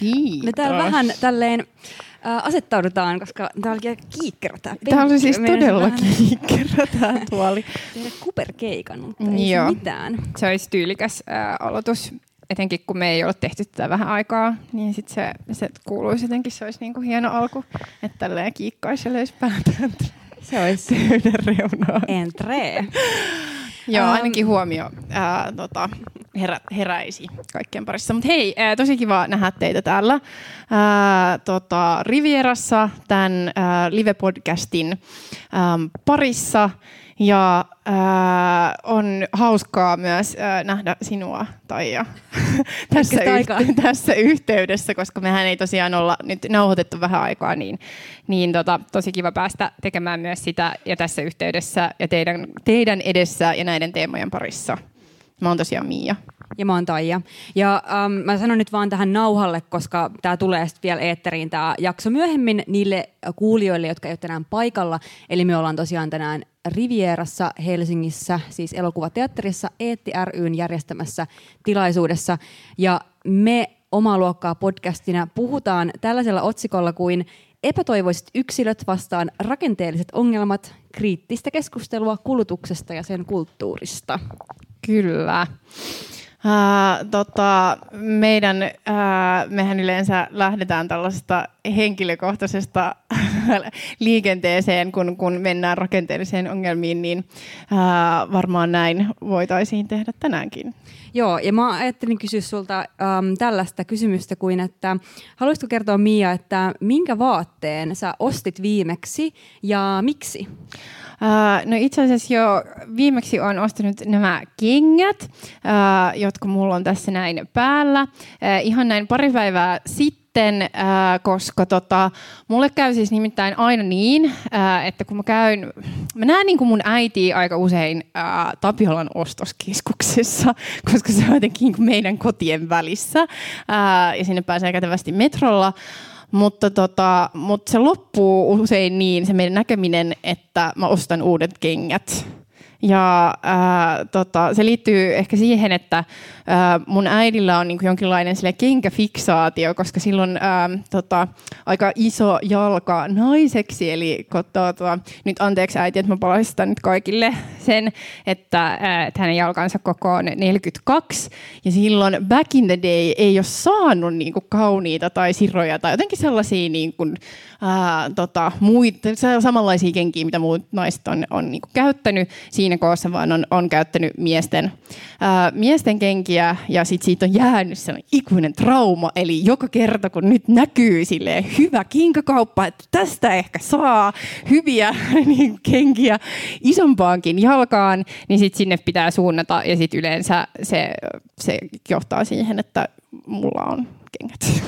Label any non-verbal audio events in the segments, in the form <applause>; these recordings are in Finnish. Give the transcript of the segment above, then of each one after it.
Kiitos. Me täällä vähän tälleen äh, asettaudutaan, koska tää oli kiikkerä tää Tämä oli siis todella vähän kiikkerä tämä tuoli. Tehdä kuperkeikan, mutta ei Joo. se mitään. Se olisi tyylikäs ää, aloitus, etenkin kun me ei ole tehty tätä vähän aikaa, niin sit se, se kuuluisi jotenkin, se olisi niinku hieno alku, että tälleen kiikkaisi ja löisi päätään Se olisi pöydän reunaan. entree. Joo, Ähm. ainakin huomio ää, tota, herä, heräisi kaikkien parissa. Mutta hei, ää, tosi kiva nähdä teitä täällä ää, tota, Rivierassa tämän ää, live-podcastin äm, parissa. Ja ää, on hauskaa myös ää, nähdä sinua, Taija, <laughs> tässä, yhte- <laughs> tässä yhteydessä, koska mehän ei tosiaan olla nyt nauhoitettu vähän aikaa, niin, niin tota, tosi kiva päästä tekemään myös sitä ja tässä yhteydessä ja teidän, teidän edessä ja näiden teemojen parissa. Mä oon tosiaan Miia. Ja mä oon Taija. Ja ähm, mä sanon nyt vaan tähän nauhalle, koska tämä tulee sitten vielä eetteriin tämä jakso myöhemmin niille kuulijoille, jotka ei ole tänään paikalla. Eli me ollaan tosiaan tänään Rivierassa Helsingissä, siis elokuvateatterissa Eetti ryn järjestämässä tilaisuudessa. Ja me omaa luokkaa podcastina puhutaan tällaisella otsikolla kuin Epätoivoiset yksilöt vastaan rakenteelliset ongelmat, kriittistä keskustelua kulutuksesta ja sen kulttuurista. Kyllä. Uh, tota, meidän, uh, mehän yleensä lähdetään tällaisesta henkilökohtaisesta <laughs> liikenteeseen, kun, kun mennään rakenteelliseen ongelmiin, niin uh, varmaan näin voitaisiin tehdä tänäänkin. Joo, ja mä ajattelin kysyä sulta äm, tällaista kysymystä kuin, että haluaisitko kertoa Mia, että minkä vaatteen sä ostit viimeksi ja miksi? Uh, no itse asiassa jo viimeksi olen ostanut nämä kengät, uh, jotka mulla on tässä näin päällä. Uh, ihan näin pari päivää sitten, uh, koska tota, mulle käy siis nimittäin aina niin, uh, että kun mä käyn, mä näen niin kuin mun äiti aika usein uh, Tapiolan ostoskeskuksessa, <laughs> koska se on jotenkin niin meidän kotien välissä uh, ja sinne pääsee kätevästi metrolla. Mutta, tota, mutta se loppuu usein niin, se meidän näkeminen, että mä ostan uudet kengät. Ja ää, tota, se liittyy ehkä siihen, että ää, mun äidillä on niinku jonkinlainen sille kenkäfiksaatio, koska silloin ää, tota, aika iso jalka naiseksi. Eli tota, nyt anteeksi äiti, että mä palaistan nyt kaikille sen, että, ää, että hänen jalkansa koko on 42. Ja silloin back in the day ei ole saanut niinku kauniita tai siroja tai jotenkin sellaisia niinku, ää, tota, muita, samanlaisia kenkiä, mitä muut naiset on, on niinku käyttänyt siinä koossa, vaan on, on käyttänyt miesten, ää, miesten kenkiä. Ja sit siitä on jäänyt sellainen ikuinen trauma, eli joka kerta kun nyt näkyy silleen hyvä kinkakauppa, että tästä ehkä saa hyviä <laughs> niin, kenkiä isompaankin jalkaan, niin sitten sinne pitää suunnata. Ja sitten yleensä se, se johtaa siihen, että mulla on kengät.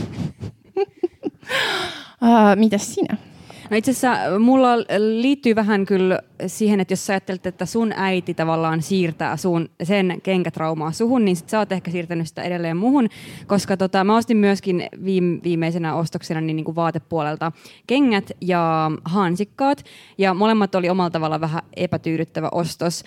<laughs> Mitäs sinä? No itse asiassa mulla liittyy vähän kyllä siihen, että jos sä ajattelet, että sun äiti tavallaan siirtää sun, sen kenkätraumaa suhun, niin sit sä oot ehkä siirtänyt sitä edelleen muhun, koska tota, mä ostin myöskin viime, viimeisenä ostoksena niin, niin kuin vaatepuolelta kengät ja hansikkaat, ja molemmat oli omalla tavalla vähän epätyydyttävä ostos,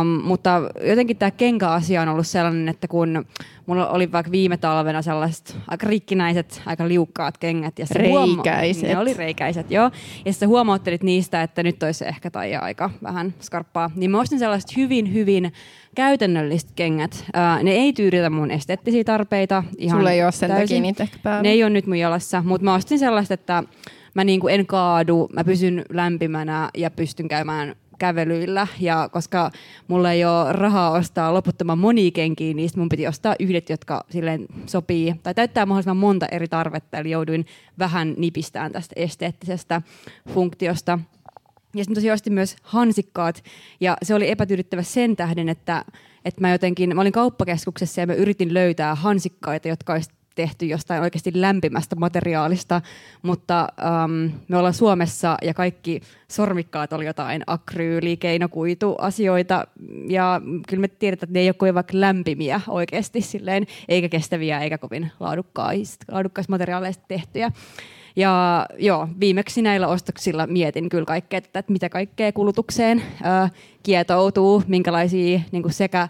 um, mutta jotenkin tämä kenkä-asia on ollut sellainen, että kun mulla oli vaikka viime talvena sellaiset aika rikkinäiset, aika liukkaat kengät. Ja se huoma- Reikäiset. ne oli reikäiset, joo. Ja sitten huomauttelit niistä, että nyt olisi ehkä tai aika vähän skarppaa. Niin mä ostin sellaiset hyvin, hyvin käytännölliset kengät. Ää, ne ei tyydytä mun esteettisiä tarpeita ihan Sulla ei ole sen täysin. takia niitä ehkä päällä. Ne ei ole nyt mun jalassa, mutta mä ostin sellaista, että mä niinku en kaadu, mä pysyn lämpimänä ja pystyn käymään kävelyillä. Ja koska mulla ei ole rahaa ostaa loputtoman monia kenkiä, niin mun piti ostaa yhdet, jotka silleen sopii tai täyttää mahdollisimman monta eri tarvetta. Eli jouduin vähän nipistään tästä esteettisestä funktiosta. Ja sitten tosiaan ostin myös hansikkaat, ja se oli epätyydyttävä sen tähden, että, että mä jotenkin, mä olin kauppakeskuksessa ja mä yritin löytää hansikkaita, jotka olisi tehty jostain oikeasti lämpimästä materiaalista, mutta um, me ollaan Suomessa ja kaikki sormikkaat oli jotain akryyli, keinokuitu asioita. Ja kyllä me tiedetään, että ne ei ole kovin vaikka lämpimiä oikeasti silleen, eikä kestäviä eikä kovin laadukkaista, laadukkaista materiaaleista tehtyjä. Ja joo, viimeksi näillä ostoksilla mietin kyllä kaikkea, että, että mitä kaikkea kulutukseen ää, kietoutuu, minkälaisia niin kuin sekä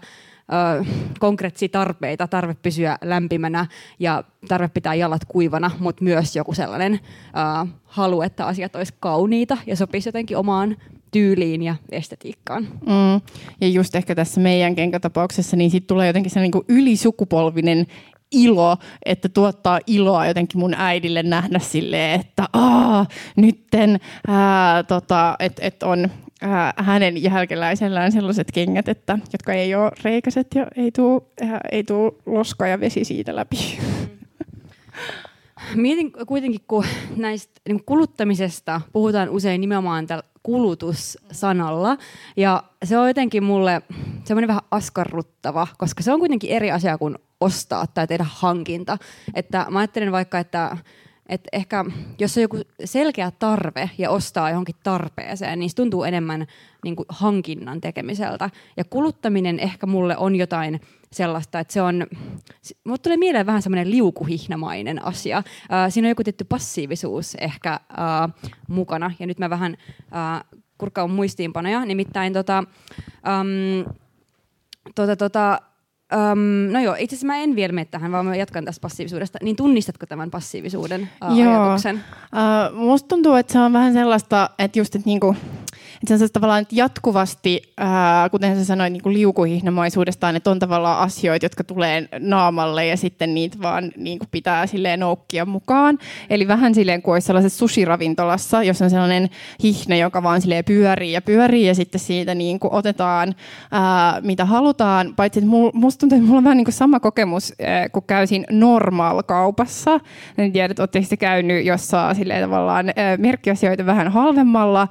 ö, konkreettisia tarpeita, tarve pysyä lämpimänä ja tarve pitää jalat kuivana, mutta myös joku sellainen ö, halu, että asiat olisi kauniita ja sopisi jotenkin omaan tyyliin ja estetiikkaan. Mm. Ja just ehkä tässä meidän kenkätapauksessa, niin sitten tulee jotenkin sellainen niin ylisukupolvinen ilo, että tuottaa iloa jotenkin mun äidille nähdä silleen, että Aa, nytten ää, tota, et, et on ää, hänen jälkeläisellään sellaiset kengät, että, jotka ei ole reikäiset ja ei tule ei tuu loska ja vesi siitä läpi. Mietin kuitenkin, kun näistä niin kuluttamisesta puhutaan usein nimenomaan tällä kulutussanalla. Ja se on jotenkin mulle semmoinen vähän askarruttava, koska se on kuitenkin eri asia kuin ostaa tai tehdä hankinta. Että mä ajattelen vaikka, että että ehkä jos on joku selkeä tarve ja ostaa johonkin tarpeeseen, niin se tuntuu enemmän niin kuin hankinnan tekemiseltä. Ja kuluttaminen ehkä mulle on jotain sellaista, että se on, mulle tulee mieleen vähän semmoinen liukuhihnamainen asia. Äh, siinä on joku tietty passiivisuus ehkä äh, mukana, ja nyt mä vähän äh, kurkkaan muistiinpanoja, nimittäin tota, ähm, tota, tota, Um, no joo, itse asiassa mä en vielä mene tähän, vaan mä jatkan tästä passiivisuudesta. Niin tunnistatko tämän passiivisuuden uh, joo. ajatuksen? Uh, musta tuntuu, että se on vähän sellaista, että just, että niinku, että se on tavallaan että jatkuvasti, ää, kuten sä sanoit niin liukuhihnamaisuudestaan, että on tavallaan asioita, jotka tulee naamalle ja sitten niitä vaan niin kuin pitää silleen noukkia mukaan. Eli vähän silleen kuin olisi sellaisessa sushi-ravintolassa, jos on sellainen hihne, joka vaan silleen pyörii ja pyörii ja sitten siitä niin kuin otetaan ää, mitä halutaan. Paitsi että musta tuntuu, että mulla on vähän niin kuin sama kokemus, ää, kun käysin normaal-kaupassa. En tiedä, että oletteko käynyt, jossa silleen tavallaan ää, merkkiasioita vähän halvemmalla.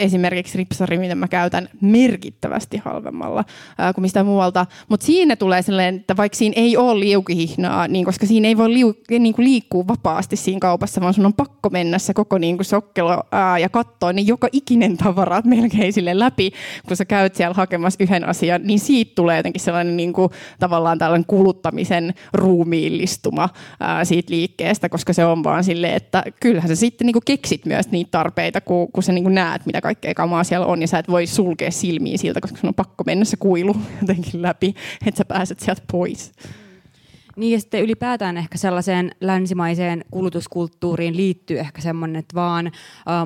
Esimerkiksi ripsari, mitä mä käytän merkittävästi halvemmalla ää, kuin mistä muualta. Mutta siinä tulee sellainen, että vaikka siinä ei ole liukihihnaa, niin koska siinä ei voi liu, niin kuin liikkua vapaasti siinä kaupassa, vaan sun on pakko mennä se koko niin kuin sokkelo ää, ja katsoa niin joka ikinen tavara melkein sille läpi, kun sä käyt siellä hakemassa yhden asian, niin siitä tulee jotenkin sellainen niin kuin, tavallaan tällainen kuluttamisen ruumiillistuma ää, siitä liikkeestä, koska se on vaan silleen, että kyllähän sä sitten niin kuin keksit myös niitä tarpeita, kun, kun sä niin kuin näet, mitä kaikkea kamaa siellä on, ja sä et voi sulkea silmiä siltä, koska sun on pakko mennä se kuilu <laughs> jotenkin läpi, että sä pääset sieltä pois. Niin ja sitten ylipäätään ehkä sellaiseen länsimaiseen kulutuskulttuuriin liittyy ehkä semmoinen, että vaan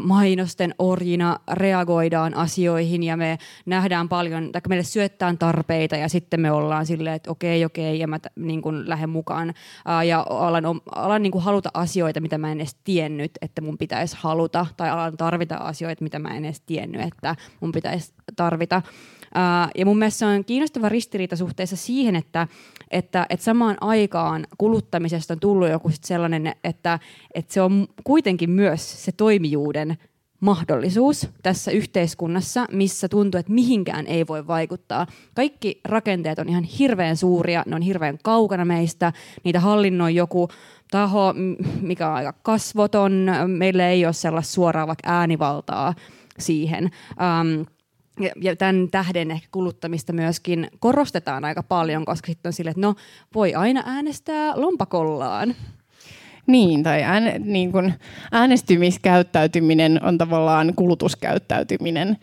mainosten orjina reagoidaan asioihin ja me nähdään paljon, tai meille syöttään tarpeita ja sitten me ollaan silleen, että okei, okei, ja mä t- niin kuin lähden mukaan ja alan, alan niin kuin haluta asioita, mitä mä en edes tiennyt, että mun pitäisi haluta, tai alan tarvita asioita, mitä mä en edes tiennyt, että mun pitäisi tarvita. Ja mun mielestä se on kiinnostava ristiriita suhteessa siihen, että, että, että samaan aikaan kuluttamisesta on tullut joku sellainen, että, että se on kuitenkin myös se toimijuuden mahdollisuus tässä yhteiskunnassa, missä tuntuu, että mihinkään ei voi vaikuttaa. Kaikki rakenteet on ihan hirveän suuria, ne on hirveän kaukana meistä, niitä hallinnoi joku taho, mikä on aika kasvoton, meillä ei ole sellaista suoraa vaikka äänivaltaa siihen. Um, ja, ja tämän tähden ehkä kuluttamista myöskin korostetaan aika paljon, koska sitten on sille, että no voi aina äänestää lompakollaan. Niin, tai ään, niin kun äänestymiskäyttäytyminen on tavallaan kulutuskäyttäytyminen,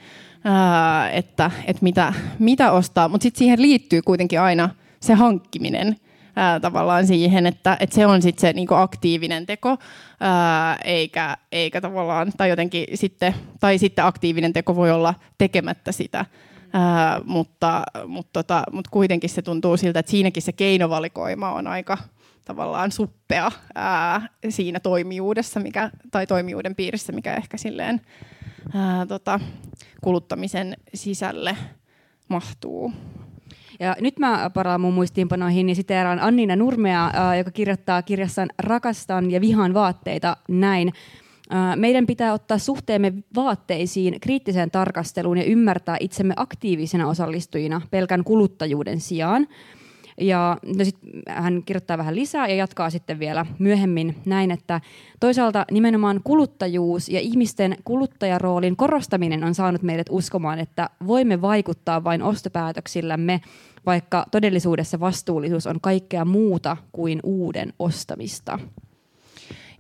ää, että, että mitä, mitä ostaa, mutta sitten siihen liittyy kuitenkin aina se hankkiminen – ää, tavallaan siihen, että, että se on sitten se niinku aktiivinen teko, ää, eikä, eikä tavallaan, tai jotenkin sitten, tai sitten aktiivinen teko voi olla tekemättä sitä, ää, mutta, mutta, tota, mutta kuitenkin se tuntuu siltä, että siinäkin se keinovalikoima on aika tavallaan suppea ää, siinä toimijuudessa, mikä, tai toimijuuden piirissä, mikä ehkä silleen ää, tota, kuluttamisen sisälle mahtuu. Ja nyt mä paraan mun muistiinpanoihin, niin siteeraan Annina Nurmea, äh, joka kirjoittaa kirjassaan Rakastan ja vihan vaatteita näin. Äh, meidän pitää ottaa suhteemme vaatteisiin kriittiseen tarkasteluun ja ymmärtää itsemme aktiivisena osallistujina pelkän kuluttajuuden sijaan. Ja no sit hän kirjoittaa vähän lisää ja jatkaa sitten vielä myöhemmin näin, että toisaalta nimenomaan kuluttajuus ja ihmisten kuluttajaroolin korostaminen on saanut meidät uskomaan, että voimme vaikuttaa vain ostopäätöksillämme, vaikka todellisuudessa vastuullisuus on kaikkea muuta kuin uuden ostamista.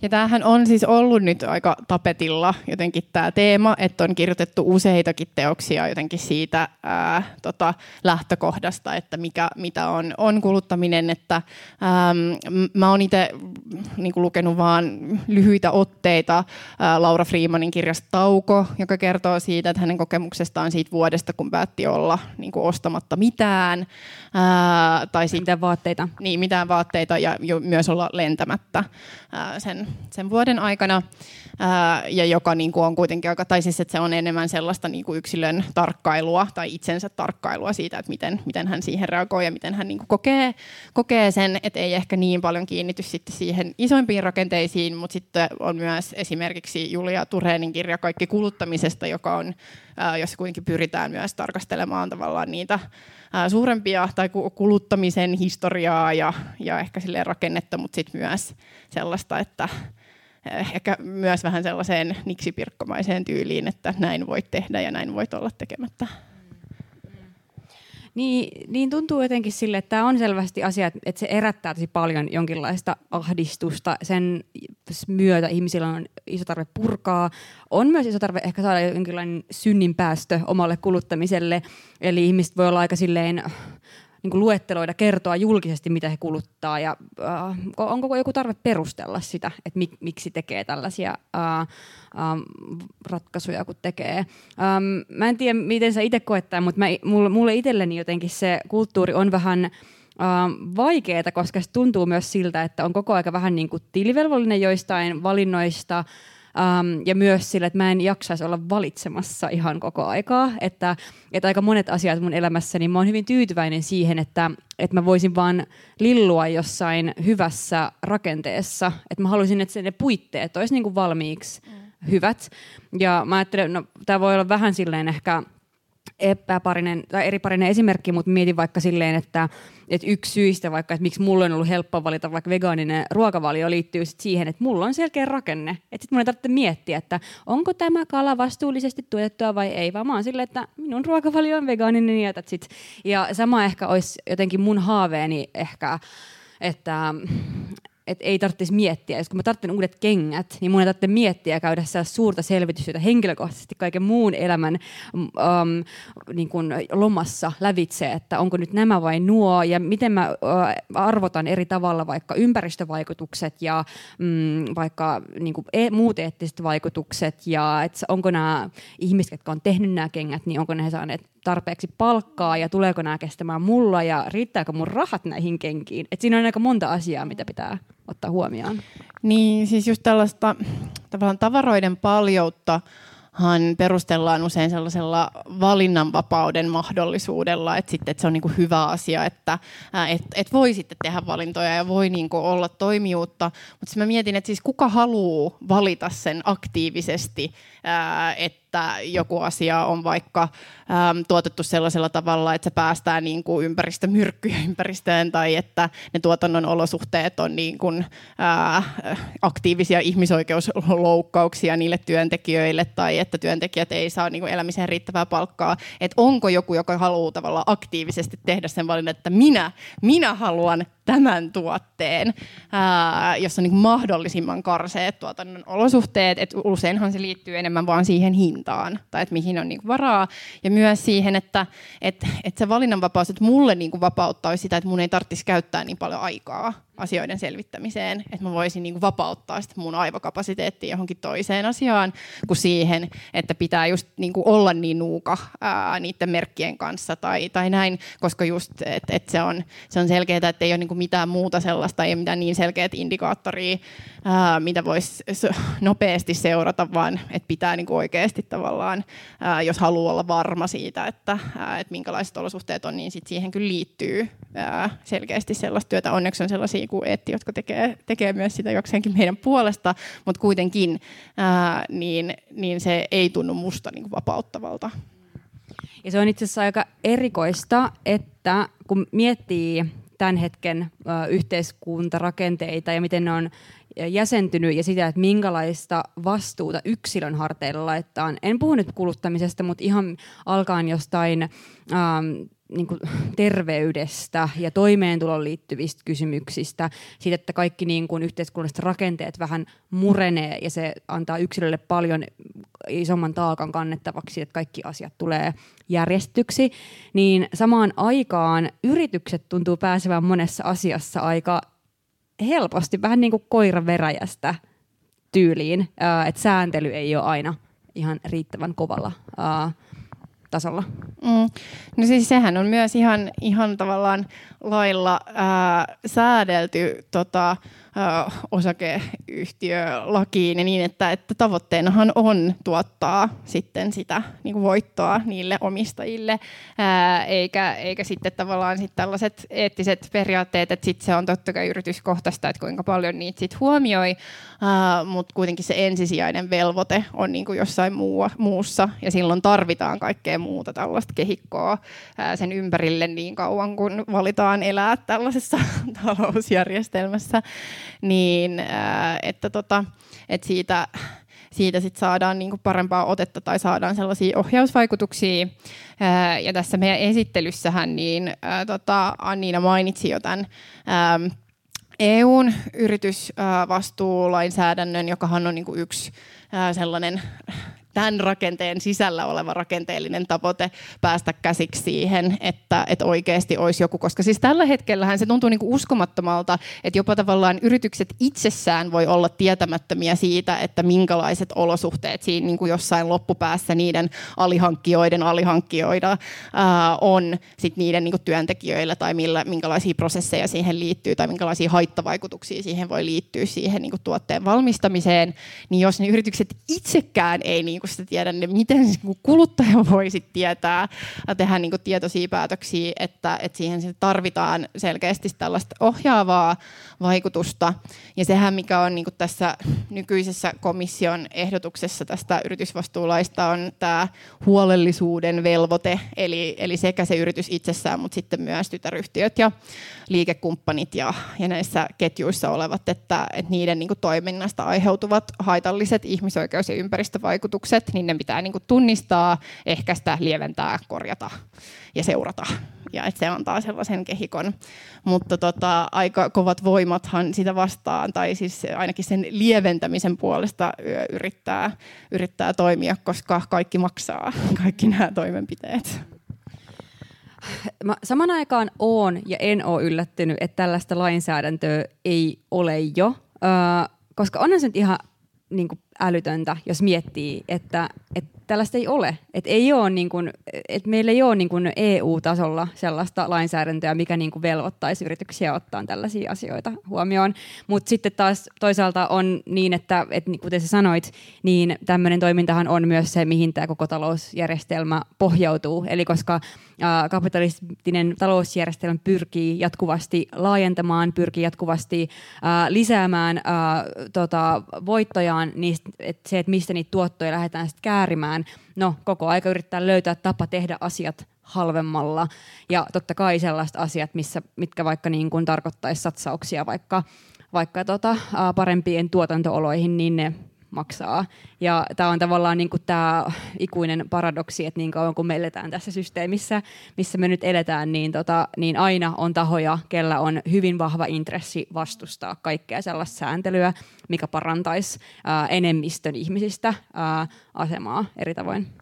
Ja tämähän on siis ollut nyt aika tapetilla jotenkin tämä teema, että on kirjoitettu useitakin teoksia jotenkin siitä ää, tota, lähtökohdasta, että mikä, mitä on, on kuluttaminen. Että, äm, mä oon itse niin lukenut vaan lyhyitä otteita ää, Laura Freemanin kirjasta Tauko, joka kertoo siitä, että hänen kokemuksestaan siitä vuodesta, kun päätti olla niin kuin ostamatta mitään. Ää, tai sit, mitään vaatteita. Niin, mitään vaatteita ja jo myös olla lentämättä ää, sen, sen vuoden aikana. Ää, ja joka niin kuin on kuitenkin aika, tai siis että se on enemmän sellaista niin kuin yksilön tarkkailua tai itsensä tarkkailua siitä, että miten, miten hän siihen reagoi ja miten hän niin kuin kokee, kokee sen, että ei ehkä niin paljon kiinnity sitten siihen isoimpiin rakenteisiin, mutta sitten on myös esimerkiksi Julia Tureenin kirja Kaikki kuluttamisesta, joka on, ää, kuitenkin pyritään myös tarkastelemaan tavallaan niitä suurempia tai kuluttamisen historiaa ja, ja ehkä sille rakennetta, mutta sitten myös sellaista, että ehkä myös vähän sellaiseen niksipirkkomaiseen tyyliin, että näin voit tehdä ja näin voit olla tekemättä. Niin, niin tuntuu jotenkin sille, että tämä on selvästi asia, että se herättää tosi paljon jonkinlaista ahdistusta. Sen myötä ihmisillä on iso tarve purkaa. On myös iso tarve ehkä saada jonkinlainen synnin päästö omalle kuluttamiselle. Eli ihmiset voi olla aika silleen niin kuin luetteloida, kertoa julkisesti, mitä he kuluttaa ja äh, onko joku tarve perustella sitä, että mik, miksi tekee tällaisia äh, äh, ratkaisuja, kun tekee. Ähm, mä en tiedä, miten sä itse koet tämän, mutta mä, mulle, mulle itselleni jotenkin se kulttuuri on vähän äh, vaikeaa, koska se tuntuu myös siltä, että on koko aika vähän niin kuin tilivelvollinen joistain valinnoista, Um, ja myös sillä, että mä en jaksaisi olla valitsemassa ihan koko aikaa. Että, että aika monet asiat mun elämässäni, mä oon hyvin tyytyväinen siihen, että, että mä voisin vaan lillua jossain hyvässä rakenteessa. Että mä haluaisin, että ne puitteet olisi niin kuin valmiiksi mm. hyvät. Ja mä ajattelen, no tämä voi olla vähän silleen ehkä epäparinen tai eriparinen esimerkki, mutta mietin vaikka silleen, että, että yksi syistä vaikka, että miksi mulla on ollut helppo valita vaikka vegaaninen ruokavalio liittyy sit siihen, että mulla on selkeä rakenne. Että sitten mun ei tarvitse miettiä, että onko tämä kala vastuullisesti tuotettua vai ei, vaan mä oon silleen, että minun ruokavalio on vegaaninen ja sit. Ja sama ehkä olisi jotenkin mun haaveeni ehkä, että että ei tarvitsisi miettiä. Jos kun mä tarvitsen uudet kengät, niin mun ei tarvitse miettiä käydä suurta selvitystyötä henkilökohtaisesti kaiken muun elämän um, niin kuin lomassa lävitse, että onko nyt nämä vai nuo ja miten mä uh, arvotan eri tavalla vaikka ympäristövaikutukset ja um, vaikka niin kuin e- muut eettiset vaikutukset ja että onko nämä ihmiset, jotka on tehnyt nämä kengät, niin onko ne saaneet tarpeeksi palkkaa ja tuleeko nämä kestämään mulla ja riittääkö mun rahat näihin kenkiin. Et siinä on aika monta asiaa, mitä pitää ottaa huomioon. Niin, siis just tällaista tavallaan tavaroiden paljoutta perustellaan usein sellaisella valinnanvapauden mahdollisuudella, että, sitten, että se on niin kuin hyvä asia, että et, et voi sitten tehdä valintoja ja voi niin kuin olla toimijuutta. Mutta mä mietin, että siis kuka haluaa valita sen aktiivisesti, että että joku asia on vaikka äm, tuotettu sellaisella tavalla, että se päästää niin kuin ympäristömyrkkyjä <laughs> ympäristöön tai että ne tuotannon olosuhteet on niin kuin, ää, aktiivisia ihmisoikeusloukkauksia niille työntekijöille tai että työntekijät ei saa niin kuin elämiseen riittävää palkkaa. Että onko joku, joka haluaa tavallaan aktiivisesti tehdä sen valinnan, että minä, minä haluan tämän tuotteen, ää, jossa on niin mahdollisimman karseet tuotannon olosuhteet. Et useinhan se liittyy enemmän vaan siihen hintaan tai että mihin on niin varaa. Ja myös siihen, että et, et se valinnanvapaus, että mulle niin vapauttaa sitä, että mun ei tarvitsisi käyttää niin paljon aikaa asioiden selvittämiseen, että mä voisin niin kuin vapauttaa sitä mun aivokapasiteettia johonkin toiseen asiaan kuin siihen, että pitää just niin kuin olla niin nuuka ää, niiden merkkien kanssa tai, tai näin, koska just, että et se, on, se on selkeää, että ei ole niin kuin mitään muuta sellaista, ei mitään niin selkeät indikaattoria, ää, mitä voisi nopeasti seurata, vaan että pitää niin kuin oikeasti tavallaan, ää, jos haluaa olla varma siitä, että, ää, että minkälaiset olosuhteet on, niin sit siihen kyllä liittyy ää, selkeästi sellaista työtä. Onneksi on sellaisia kuin Eetti, jotka tekee, tekee myös sitä jokseenkin meidän puolesta, mutta kuitenkin ää, niin, niin se ei tunnu musta niin vapauttavalta. Ja se on itse asiassa aika erikoista, että kun miettii tämän hetken ö, yhteiskuntarakenteita ja miten ne on jäsentynyt ja sitä, että minkälaista vastuuta yksilön harteilla laittaa. En puhu nyt kuluttamisesta, mutta ihan alkaen jostain niin kuin terveydestä ja toimeentuloon liittyvistä kysymyksistä, siitä, että kaikki niin kuin yhteiskunnalliset rakenteet vähän murenee ja se antaa yksilölle paljon isomman taakan kannettavaksi, että kaikki asiat tulee järjestyksi, niin samaan aikaan yritykset tuntuu pääsevän monessa asiassa aika helposti, vähän niin kuin koira veräjästä tyyliin, että sääntely ei ole aina ihan riittävän kovalla tasolla. Mm. No siis sehän on myös ihan, ihan tavallaan lailla ää, säädelty tota, osakeyhtiölakiin ja niin, että, että tavoitteenahan on tuottaa sitten sitä niin kuin voittoa niille omistajille, ää, eikä, eikä sitten tavallaan sit tällaiset eettiset periaatteet, että sitten se on totta kai yrityskohtaista, että kuinka paljon niitä sitten huomioi, mutta kuitenkin se ensisijainen velvoite on niin kuin jossain muu, muussa ja silloin tarvitaan kaikkea muuta tällaista kehikkoa ää, sen ympärille niin kauan, kun valitaan elää tällaisessa <laughs> talousjärjestelmässä niin äh, että, tota, että siitä, siitä sit saadaan niinku parempaa otetta tai saadaan sellaisia ohjausvaikutuksia. Äh, ja tässä meidän esittelyssähän niin, äh, tota, Anniina mainitsi jo tämän ähm, EUn yritysvastuulainsäädännön, jokahan on niinku yksi sellainen tämän rakenteen sisällä oleva rakenteellinen tavoite päästä käsiksi siihen, että, että oikeasti olisi joku, koska siis tällä hetkellähän se tuntuu niin kuin uskomattomalta, että jopa tavallaan yritykset itsessään voi olla tietämättömiä siitä, että minkälaiset olosuhteet siinä niin kuin jossain loppupäässä niiden alihankkijoiden alihankkijoida ää, on sit niiden niin kuin työntekijöillä tai millä, minkälaisia prosesseja siihen liittyy tai minkälaisia haittavaikutuksia siihen voi liittyä siihen niin kuin tuotteen valmistamiseen, niin jos ne yritykset itsekään ei niin kuin sitä tiedä, niin miten niin kuluttaja <laughs> voi sit tietää ja tehdä niin kuin tietoisia päätöksiä, että, että siihen tarvitaan selkeästi tällaista ohjaavaa vaikutusta. Ja sehän, mikä on niin kuin tässä nykyisessä komission ehdotuksessa tästä yritysvastuulaista, on tämä huolellisuuden velvoite, eli, eli sekä se yritys itsessään, mutta sitten myös tytäryhtiöt ja liikekumppanit ja, ja näissä ketjuissa olevat, että, että niiden niin kuin toiminnasta aiheutuvat haitalliset ihmisoikeus- ja ympäristövaikutukset, niin ne pitää niin kuin tunnistaa, ehkäistä, lieventää, korjata ja seurata. Ja että se antaa sellaisen kehikon. Mutta tota, aika kovat voimathan sitä vastaan, tai siis ainakin sen lieventämisen puolesta yrittää, yrittää toimia, koska kaikki maksaa, <laughs> kaikki nämä toimenpiteet. Mä saman aikaan oon ja en ole yllättynyt, että tällaista lainsäädäntöä ei ole jo, koska onhan se nyt ihan niin kuin älytöntä, jos miettii, että, että tällaista ei ole. Et ei ole niin kuin, et meillä ei ole niin EU-tasolla sellaista lainsäädäntöä, mikä niin kuin velvoittaisi yrityksiä ottaa tällaisia asioita huomioon. Mutta sitten taas toisaalta on niin, että, että kuten sä sanoit, niin tämmöinen toimintahan on myös se, mihin tämä koko talousjärjestelmä pohjautuu. Eli koska ä, kapitalistinen talousjärjestelmä pyrkii jatkuvasti laajentamaan, pyrkii jatkuvasti ä, lisäämään ä, tota, voittojaan, niin et se, että mistä niitä tuottoja lähdetään sitten käärimään, no koko aika yrittää löytää tapa tehdä asiat halvemmalla. Ja totta kai sellaiset asiat, missä, mitkä vaikka niin kuin tarkoittaisi satsauksia vaikka, vaikka tota, parempiin tuotantooloihin, niin ne maksaa. Ja tämä on tavallaan niin kuin tämä ikuinen paradoksi, että niin kauan kun me eletään tässä systeemissä, missä me nyt eletään, niin, tota, niin aina on tahoja, kellä on hyvin vahva intressi vastustaa kaikkea sellaista sääntelyä, mikä parantaisi ää, enemmistön ihmisistä ää, asemaa eri tavoin.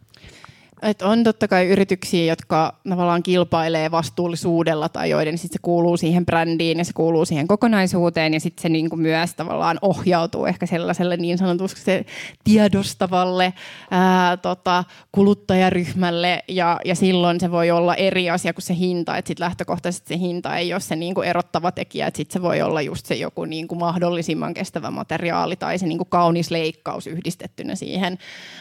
Et on totta kai yrityksiä, jotka tavallaan kilpailee vastuullisuudella tai joiden sit se kuuluu siihen brändiin ja se kuuluu siihen kokonaisuuteen ja sitten se niinku myös tavallaan ohjautuu ehkä sellaiselle niin sanotusti se tiedostavalle ää, tota, kuluttajaryhmälle ja, ja silloin se voi olla eri asia kuin se hinta, että sitten lähtökohtaisesti se hinta ei ole se niinku erottava tekijä, että sitten se voi olla just se joku niinku mahdollisimman kestävä materiaali tai se niinku kaunis leikkaus yhdistettynä siihen,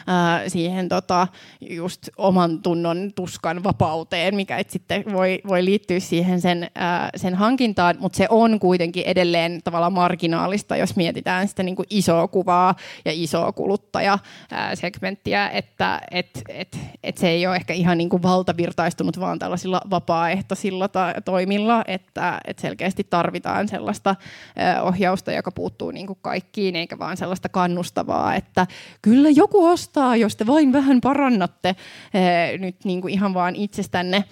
ää, siihen tota, just oman tunnon tuskan vapauteen, mikä et sitten voi, voi liittyä siihen sen, ää, sen hankintaan, mutta se on kuitenkin edelleen tavallaan marginaalista, jos mietitään sitä niin kuin isoa kuvaa ja isoa kuluttajasegmenttiä, että et, et, et se ei ole ehkä ihan niin kuin valtavirtaistunut vaan tällaisilla vapaaehtoisilla ta- toimilla, että et selkeästi tarvitaan sellaista ää, ohjausta, joka puuttuu niin kuin kaikkiin, eikä vaan sellaista kannustavaa, että kyllä joku ostaa, jos te vain vähän parannatte nyt niin kuin ihan vaan itsestänne.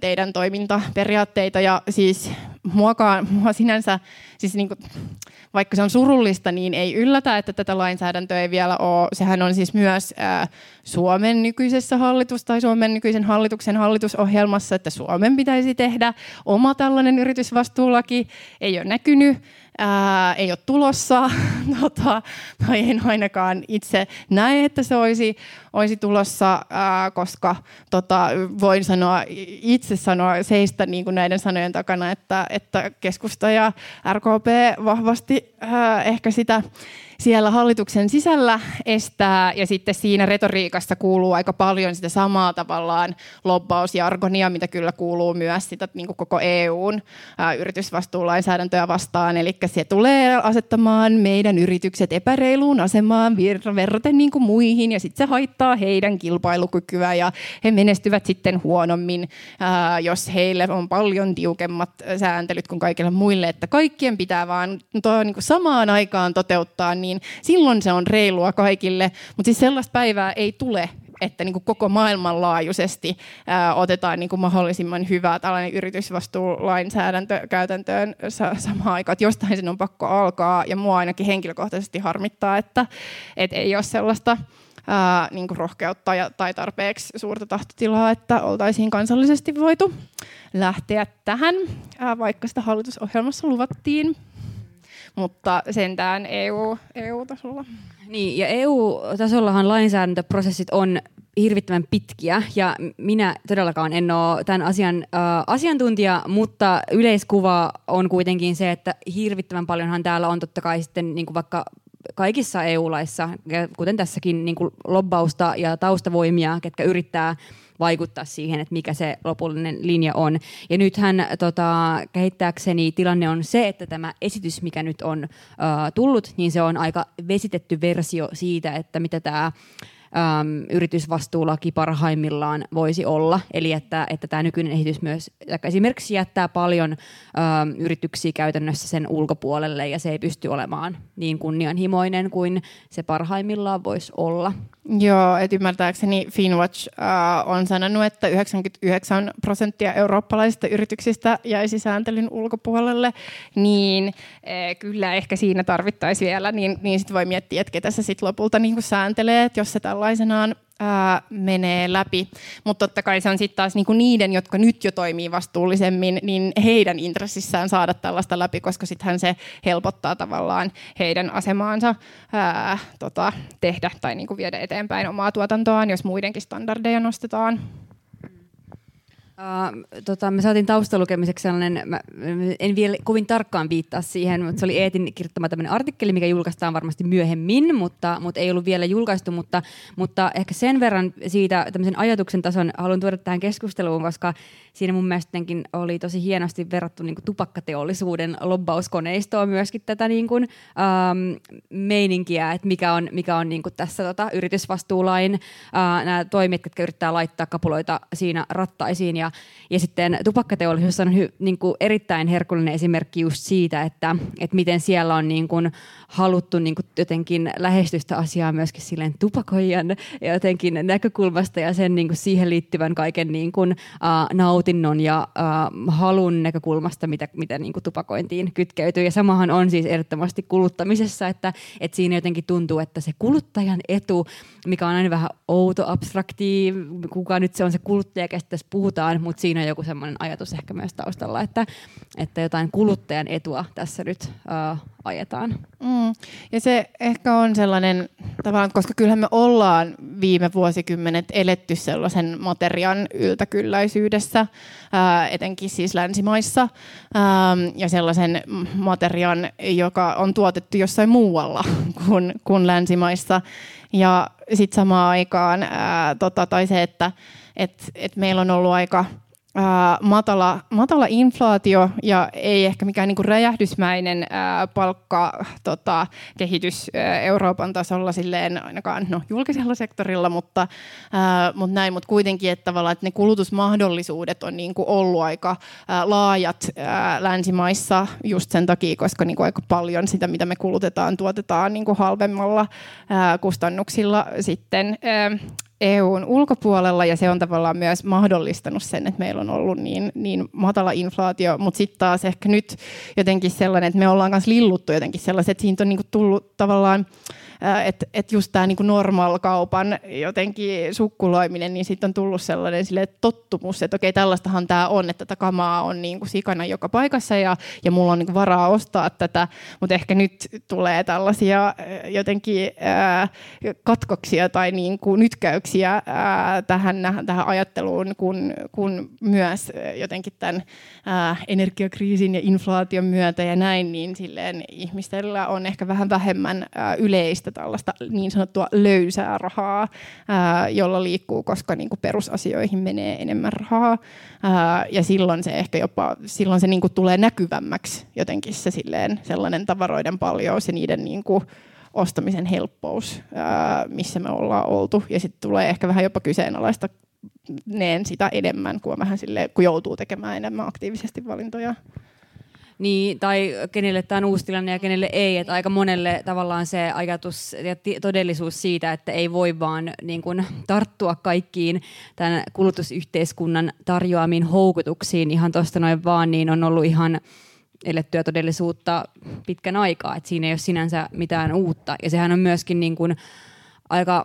teidän toimintaperiaatteita ja siis muakaan, mua sinänsä, siis niin kuin, vaikka se on surullista, niin ei yllätä, että tätä lainsäädäntöä ei vielä ole. Sehän on siis myös ää, Suomen nykyisessä hallitus- tai Suomen nykyisen hallituksen hallitusohjelmassa, että Suomen pitäisi tehdä oma tällainen yritysvastuulaki. Ei ole näkynyt ää, ei ole tulossa, <laughs> tota, tai en ainakaan itse näe, että se olisi, olisi tulossa, ää, koska tota, voin sanoa, itse sanoa seistä niin kuin näiden sanojen takana, että, että keskusta ja RKP vahvasti ää, ehkä sitä siellä hallituksen sisällä estää, ja sitten siinä retoriikassa kuuluu aika paljon sitä samaa tavallaan lobbausjargonia, mitä kyllä kuuluu myös sitä niin kuin koko EUn ää, yritysvastuulainsäädäntöä vastaan, eli se tulee asettamaan meidän yritykset epäreiluun asemaan verraten niin kuin muihin, ja sitten se haittaa heidän kilpailukykyä, ja he menestyvät sitten huonommin, ää, jos heille on paljon tiukemmat sääntelyt kuin kaikille muille, että kaikkien pitää vaan to, niin kuin samaan aikaan toteuttaa niin silloin se on reilua kaikille. Mutta siis sellaista päivää ei tule, että niin kuin koko maailmanlaajuisesti ää, otetaan niin kuin mahdollisimman hyvää tällainen yritysvastuulainsäädäntö käytäntöön sa- samaan aikaan. Että jostain sen on pakko alkaa ja mua ainakin henkilökohtaisesti harmittaa, että et ei ole sellaista ää, niin kuin rohkeutta ja, tai tarpeeksi suurta tahtotilaa, että oltaisiin kansallisesti voitu lähteä tähän, ää, vaikka sitä hallitusohjelmassa luvattiin mutta sentään EU, EU-tasolla. Niin, ja EU-tasollahan lainsäädäntöprosessit on hirvittävän pitkiä ja minä todellakaan en ole tämän asian äh, asiantuntija, mutta yleiskuva on kuitenkin se, että hirvittävän paljonhan täällä on totta kai sitten niin kuin vaikka kaikissa EU-laissa, kuten tässäkin niin kuin lobbausta ja taustavoimia, ketkä yrittää vaikuttaa siihen, että mikä se lopullinen linja on. Ja nythän tota, kehittääkseni tilanne on se, että tämä esitys, mikä nyt on uh, tullut, niin se on aika vesitetty versio siitä, että mitä tämä äm, yritysvastuulaki parhaimmillaan voisi olla. Eli että, että tämä nykyinen esitys myös esimerkiksi jättää paljon äm, yrityksiä käytännössä sen ulkopuolelle ja se ei pysty olemaan niin kunnianhimoinen kuin se parhaimmillaan voisi olla. Joo, että ymmärtääkseni Finwatch äh, on sanonut, että 99 prosenttia eurooppalaisista yrityksistä jäisi sääntelyn ulkopuolelle, niin äh, kyllä ehkä siinä tarvittaisiin vielä, niin, niin sitten voi miettiä, että ketä se sitten lopulta niin sääntelee, että jos se tällaisenaan ää, menee läpi. Mutta totta kai se on sitten taas niinku niiden, jotka nyt jo toimii vastuullisemmin, niin heidän intressissään saada tällaista läpi, koska sittenhän se helpottaa tavallaan heidän asemaansa ää, tota, tehdä tai niinku viedä eteenpäin omaa tuotantoaan, jos muidenkin standardeja nostetaan. Uh, tota, me saatiin taustalukemiseksi sellainen, mä, en vielä kovin tarkkaan viittaa siihen, mutta se oli Eetin kirjoittama tämmöinen artikkeli, mikä julkaistaan varmasti myöhemmin, mutta, mutta ei ollut vielä julkaistu, mutta, mutta ehkä sen verran siitä tämmöisen ajatuksen tason haluan tuoda tähän keskusteluun, koska siinä mun mielestä oli tosi hienosti verrattu niin kuin tupakkateollisuuden lobbauskoneistoa myöskin tätä niin kuin, um, meininkiä, että mikä on, mikä on niin kuin tässä tota, yritysvastuulain uh, nämä toimijat, jotka yrittää laittaa kapuloita siinä rattaisiin ja ja, ja sitten tupakkateollisuus on hy, niin kuin erittäin herkullinen esimerkki just siitä, että, että miten siellä on niin kuin haluttu niin kuin jotenkin lähestystä asiaa myöskin silleen tupakoijan jotenkin näkökulmasta ja sen niin kuin siihen liittyvän kaiken niin kuin, uh, nautinnon ja uh, halun näkökulmasta, mitä, mitä niin kuin tupakointiin kytkeytyy. Ja samahan on siis ehdottomasti kuluttamisessa, että, että siinä jotenkin tuntuu, että se kuluttajan etu, mikä on aina vähän outo, abstrakti, kuka nyt se on se kuluttaja, kestä tässä puhutaan, mutta siinä on joku semmoinen ajatus ehkä myös taustalla, että, että jotain kuluttajan etua tässä nyt uh, ajetaan. Mm. Ja se ehkä on sellainen tavallaan, koska kyllähän me ollaan viime vuosikymmenet eletty sellaisen materian yltäkylläisyydessä, ää, etenkin siis länsimaissa, ää, ja sellaisen materian, joka on tuotettu jossain muualla <laughs> kuin, kuin länsimaissa. Ja sitten samaan aikaan, ää, tota, tai se, että et, et meillä on ollut aika ää, matala, matala inflaatio ja ei ehkä mikään niinku räjähdysmäinen ää, palkka tota, kehitys Euroopan tasolla silleen ainakaan no, julkisella sektorilla, mutta, ää, mutta näin, mutta kuitenkin, että, tavallaan, että ne kulutusmahdollisuudet on niinku ollut aika ää, laajat ää, länsimaissa just sen takia, koska niinku aika paljon sitä, mitä me kulutetaan, tuotetaan niinku halvemmalla ää, kustannuksilla sitten ää, EUn ulkopuolella ja se on tavallaan myös mahdollistanut sen, että meillä on ollut niin, niin matala inflaatio, mutta sitten taas ehkä nyt jotenkin sellainen, että me ollaan myös lilluttu jotenkin sellaiset, että siitä on niinku tullut tavallaan että et just tämä niinku normaal-kaupan jotenkin sukkuloiminen, niin sitten on tullut sellainen sille tottumus, että okei, tällaistahan tämä on, että tätä kamaa on niinku sikana joka paikassa ja, ja mulla on niinku varaa ostaa tätä, mutta ehkä nyt tulee tällaisia jotenkin ää, katkoksia tai niinku nytkäyksiä ää, tähän, tähän ajatteluun, kun, kun myös jotenkin tämän energiakriisin ja inflaation myötä ja näin, niin silleen ihmisellä on ehkä vähän vähemmän ää, yleistä tällaista niin sanottua löysää rahaa, ää, jolla liikkuu, koska niin kuin perusasioihin menee enemmän rahaa. Ää, ja silloin se ehkä jopa, silloin se niin kuin tulee näkyvämmäksi jotenkin se silleen, sellainen tavaroiden paljous ja niiden niin kuin, ostamisen helppous, ää, missä me ollaan oltu. Ja sitten tulee ehkä vähän jopa kyseenalaista neen sitä enemmän, kun, vähän sille, kun joutuu tekemään enemmän aktiivisesti valintoja. Niin, tai kenelle tämä on uusi tilanne ja kenelle ei. Että aika monelle tavallaan se ajatus ja todellisuus siitä, että ei voi vaan niin kuin, tarttua kaikkiin tämän kulutusyhteiskunnan tarjoamiin houkutuksiin ihan tuosta noin vaan, niin on ollut ihan elettyä todellisuutta pitkän aikaa. Että siinä ei ole sinänsä mitään uutta. Ja sehän on myöskin niin kuin, aika,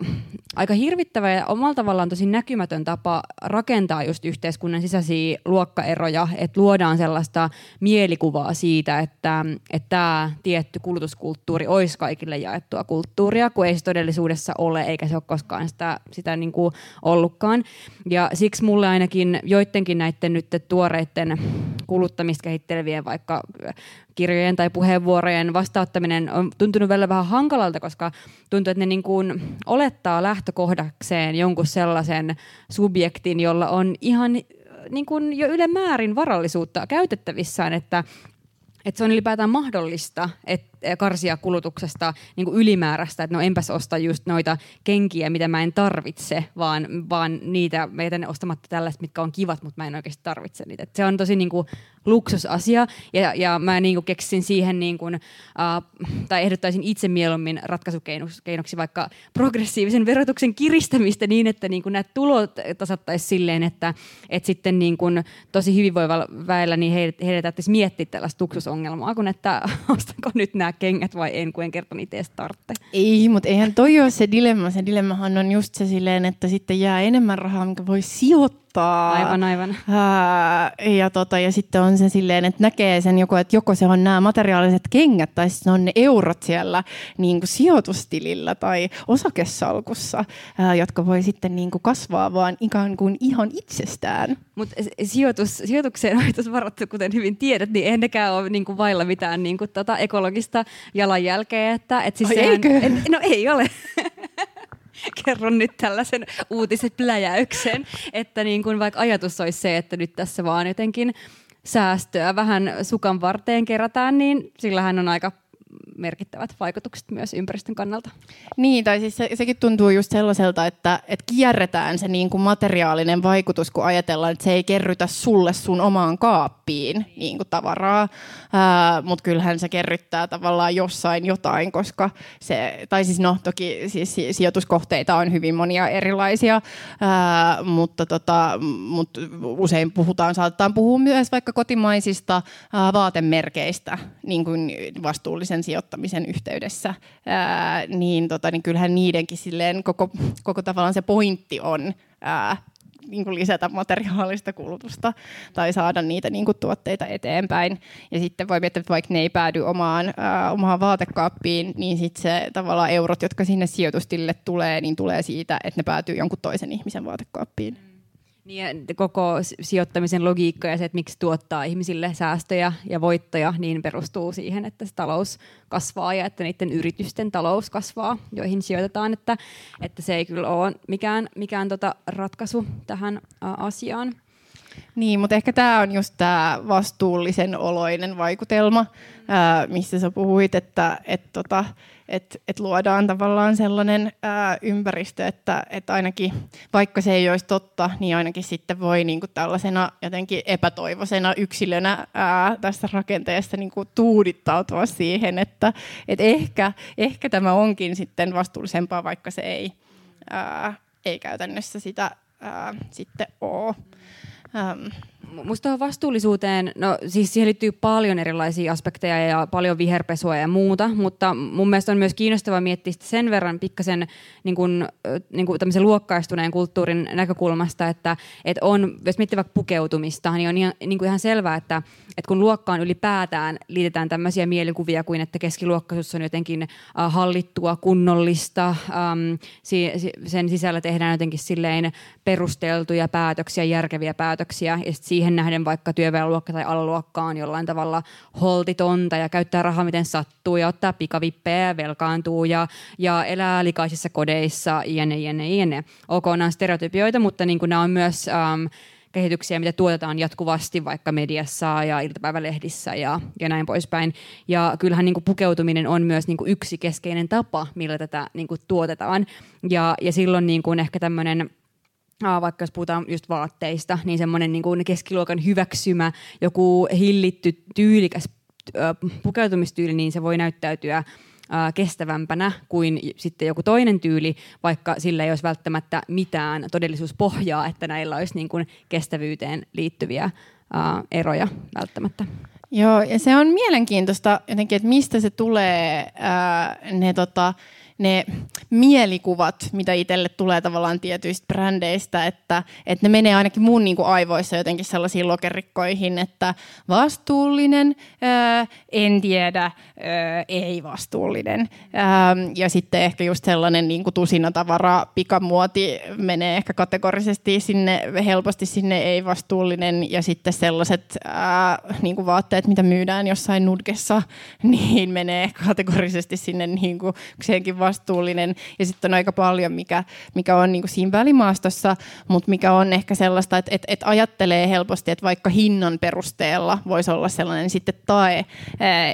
aika hirvittävä ja omalla tavallaan tosi näkymätön tapa rakentaa just yhteiskunnan sisäisiä luokkaeroja, että luodaan sellaista mielikuvaa siitä, että, tämä tietty kulutuskulttuuri olisi kaikille jaettua kulttuuria, kun ei se todellisuudessa ole, eikä se ole koskaan sitä, sitä niin kuin ollutkaan. Ja siksi mulle ainakin joidenkin näiden nyt tuoreiden kuluttamista kehittelevien vaikka kirjojen tai puheenvuorojen vastauttaminen on tuntunut välillä vähän hankalalta, koska tuntuu, että ne niin kuin olettaa lähtökohdakseen jonkun sellaisen subjektin, jolla on ihan niin kuin jo ylemäärin varallisuutta käytettävissään, että että se on ylipäätään mahdollista että karsia kulutuksesta niin kuin ylimääräistä, että no enpäs osta just noita kenkiä, mitä mä en tarvitse, vaan, vaan niitä meitä ostamatta tällaista, mitkä on kivat, mutta mä en oikeasti tarvitse niitä. Et se on tosi niin kuin, luksusasia ja, ja mä niin kuin keksin siihen niin kuin, uh, tai ehdottaisin itse mieluummin ratkaisukeinoksi vaikka progressiivisen verotuksen kiristämistä niin, että niin kuin nämä tulot tasattaisiin silleen, että, että sitten niin kuin tosi hyvinvoivalla väellä niin heidät, heidät miettiä tällaista luksusongelmaa, kun että <laughs> ostanko nyt nämä kengät vai en, kun en kerta niitä edes tarvitse. Ei, mutta eihän toi ole se dilemma. Se dilemmahan on just se silleen, että sitten jää enemmän rahaa, mikä voi sijoittaa auttaa. Aivan, aivan. Ää, ja, tota, ja sitten on se silleen, että näkee sen joko, että joko se on nämä materiaaliset kengät tai sitten on ne eurot siellä niin kuin sijoitustilillä tai osakesalkussa, ää, jotka voi sitten niin kuin kasvaa vaan ikään kuin ihan itsestään. Mutta sijoitus, sijoitukseen on varattu, kuten hyvin tiedät, niin eihän nekään ole niin kuin vailla mitään niin kuin tota ekologista jalanjälkeä. Että, et siis Ai sehän, eikö? En, no ei ole. <laughs> kerron nyt tällaisen uutiset pläjäyksen, että niin kuin vaikka ajatus olisi se, että nyt tässä vaan jotenkin säästöä vähän sukan varteen kerätään, niin sillähän on aika merkittävät vaikutukset myös ympäristön kannalta. Niin, tai siis se, sekin tuntuu just sellaiselta, että, että kierretään se niin kuin materiaalinen vaikutus, kun ajatellaan, että se ei kerrytä sulle sun omaan kaappiin niin kuin tavaraa, mutta kyllähän se kerryttää tavallaan jossain jotain, koska se, tai siis no toki siis sijoituskohteita on hyvin monia erilaisia, ää, mutta, tota, mutta usein puhutaan, saatetaan puhua myös vaikka kotimaisista ää, vaatemerkeistä niin kuin vastuullisen sijoittamisen yhteydessä, ää, niin, tota, niin kyllähän niidenkin silleen koko, koko tavallaan se pointti on ää, niin kuin lisätä materiaalista kulutusta tai saada niitä niin kuin tuotteita eteenpäin. Ja sitten voi miettiä, että vaikka ne ei päädy omaan, ää, omaan vaatekaappiin, niin sitten se tavallaan eurot, jotka sinne sijoitustille tulee, niin tulee siitä, että ne päätyy jonkun toisen ihmisen vaatekaappiin. Niin koko sijoittamisen logiikka ja se, että miksi tuottaa ihmisille säästöjä ja voittoja, niin perustuu siihen, että se talous kasvaa ja että niiden yritysten talous kasvaa, joihin sijoitetaan, että, että se ei kyllä ole mikään, mikään tota ratkaisu tähän asiaan. Niin, mutta ehkä tämä on just tämä vastuullisen oloinen vaikutelma, ää, missä sä puhuit, että et tota, et, et luodaan tavallaan sellainen ää, ympäristö, että et ainakin vaikka se ei olisi totta, niin ainakin sitten voi niinku tällaisena jotenkin epätoivoisena yksilönä ää, tästä rakenteesta niinku tuudittautua siihen, että et ehkä, ehkä tämä onkin sitten vastuullisempaa, vaikka se ei ää, ei käytännössä sitä ää, sitten ole. Ähm, Musta tuohon vastuullisuuteen, no siis siihen liittyy paljon erilaisia aspekteja ja paljon viherpesua ja muuta, mutta mun mielestä on myös kiinnostavaa miettiä sen verran pikkasen niin kuin, niin kuin luokkaistuneen kulttuurin näkökulmasta, että, että on, jos miettii vaikka pukeutumista, niin on ihan, niin kuin ihan selvää, että, että kun luokkaan ylipäätään liitetään tämmöisiä mielikuvia kuin, että keskiluokkaisuus on jotenkin hallittua, kunnollista, sen sisällä tehdään jotenkin silleen perusteltuja päätöksiä, järkeviä päätöksiä, ja siihen nähden vaikka työväenluokka tai alaluokka on jollain tavalla holtitonta ja käyttää rahaa miten sattuu ja ottaa pikavippejä ja velkaantuu ja, ja elää likaisissa kodeissa, jne, jne, jne. Ok, nämä on stereotypioita, mutta niin kuin nämä on myös... Ähm, kehityksiä, mitä tuotetaan jatkuvasti vaikka mediassa ja iltapäivälehdissä ja, ja näin poispäin. Ja kyllähän niin kuin pukeutuminen on myös niin kuin yksi keskeinen tapa, millä tätä niin kuin tuotetaan. Ja, ja silloin niin kuin ehkä tämmöinen vaikka jos puhutaan just vaatteista, niin semmoinen niin kuin keskiluokan hyväksymä, joku hillitty, tyylikäs pukeutumistyyli, niin se voi näyttäytyä kestävämpänä kuin sitten joku toinen tyyli, vaikka sillä ei olisi välttämättä mitään todellisuuspohjaa, että näillä olisi niin kuin kestävyyteen liittyviä eroja välttämättä. Joo, ja se on mielenkiintoista jotenkin, että mistä se tulee ne tota, ne mielikuvat, mitä itselle tulee tavallaan tietyistä brändeistä, että, että ne menee ainakin mun niin kuin aivoissa jotenkin sellaisiin lokerikkoihin, että vastuullinen, ää, en tiedä, ää, ei vastuullinen. Ää, ja sitten ehkä just sellainen niin kuin tusinatavara, pikamuoti menee ehkä kategorisesti sinne, helposti sinne ei vastuullinen, ja sitten sellaiset ää, niin kuin vaatteet, mitä myydään jossain nudgessa, <laughs> niin menee kategorisesti sinne niin kuin vastuullinen ja sitten on aika paljon, mikä, mikä on niin kuin siinä välimaastossa, mutta mikä on ehkä sellaista, että, että, että ajattelee helposti, että vaikka hinnan perusteella voisi olla sellainen sitten tae,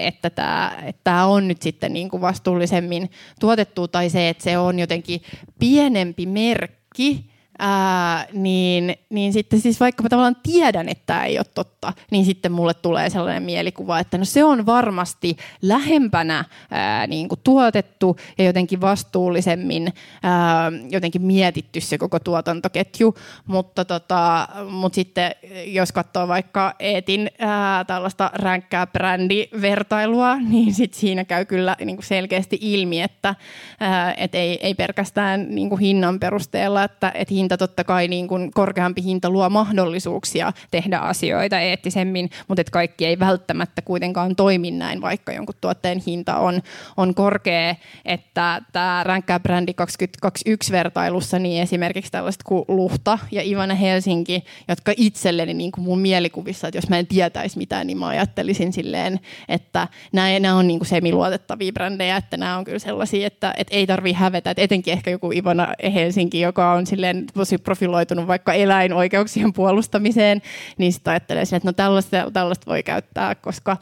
että tämä, että tämä on nyt sitten niin kuin vastuullisemmin tuotettu tai se, että se on jotenkin pienempi merkki, ää, niin, niin sitten siis vaikka mä tavallaan tiedän, että tämä ei ole totta, niin sitten mulle tulee sellainen mielikuva, että no se on varmasti lähempänä ää, niin kuin tuotettu ja jotenkin vastuullisemmin ää, jotenkin mietitty se koko tuotantoketju, mutta, tota, mutta sitten jos katsoo vaikka Eetin ää, tällaista ränkkää brändivertailua, <laughs> niin sitten siinä käy kyllä niin kuin selkeästi ilmi, että ää, et ei, ei pelkästään niin kuin hinnan perusteella, että et hinta totta kai niin kuin korkeampi hinta luo mahdollisuuksia tehdä asioita eettisemmin, mutta että kaikki ei välttämättä kuitenkaan toimi näin, vaikka jonkun tuotteen hinta on, on korkea. Että tämä ränkkää brändi 2021 vertailussa, niin esimerkiksi tällaiset kuin Luhta ja Ivana Helsinki, jotka itselleni niin kuin mun mielikuvissa, että jos mä en tietäisi mitään, niin mä ajattelisin silleen, että nämä on niin kuin semiluotettavia brändejä, että nämä on kyllä sellaisia, että, että ei tarvitse hävetä, että etenkin ehkä joku Ivana Helsinki, joka on silleen tosi profiloitunut vaikka eläinoikeuksien puolustamiseen, niin sitten ajattelee että no tällaista, tällaista voi käyttää, koska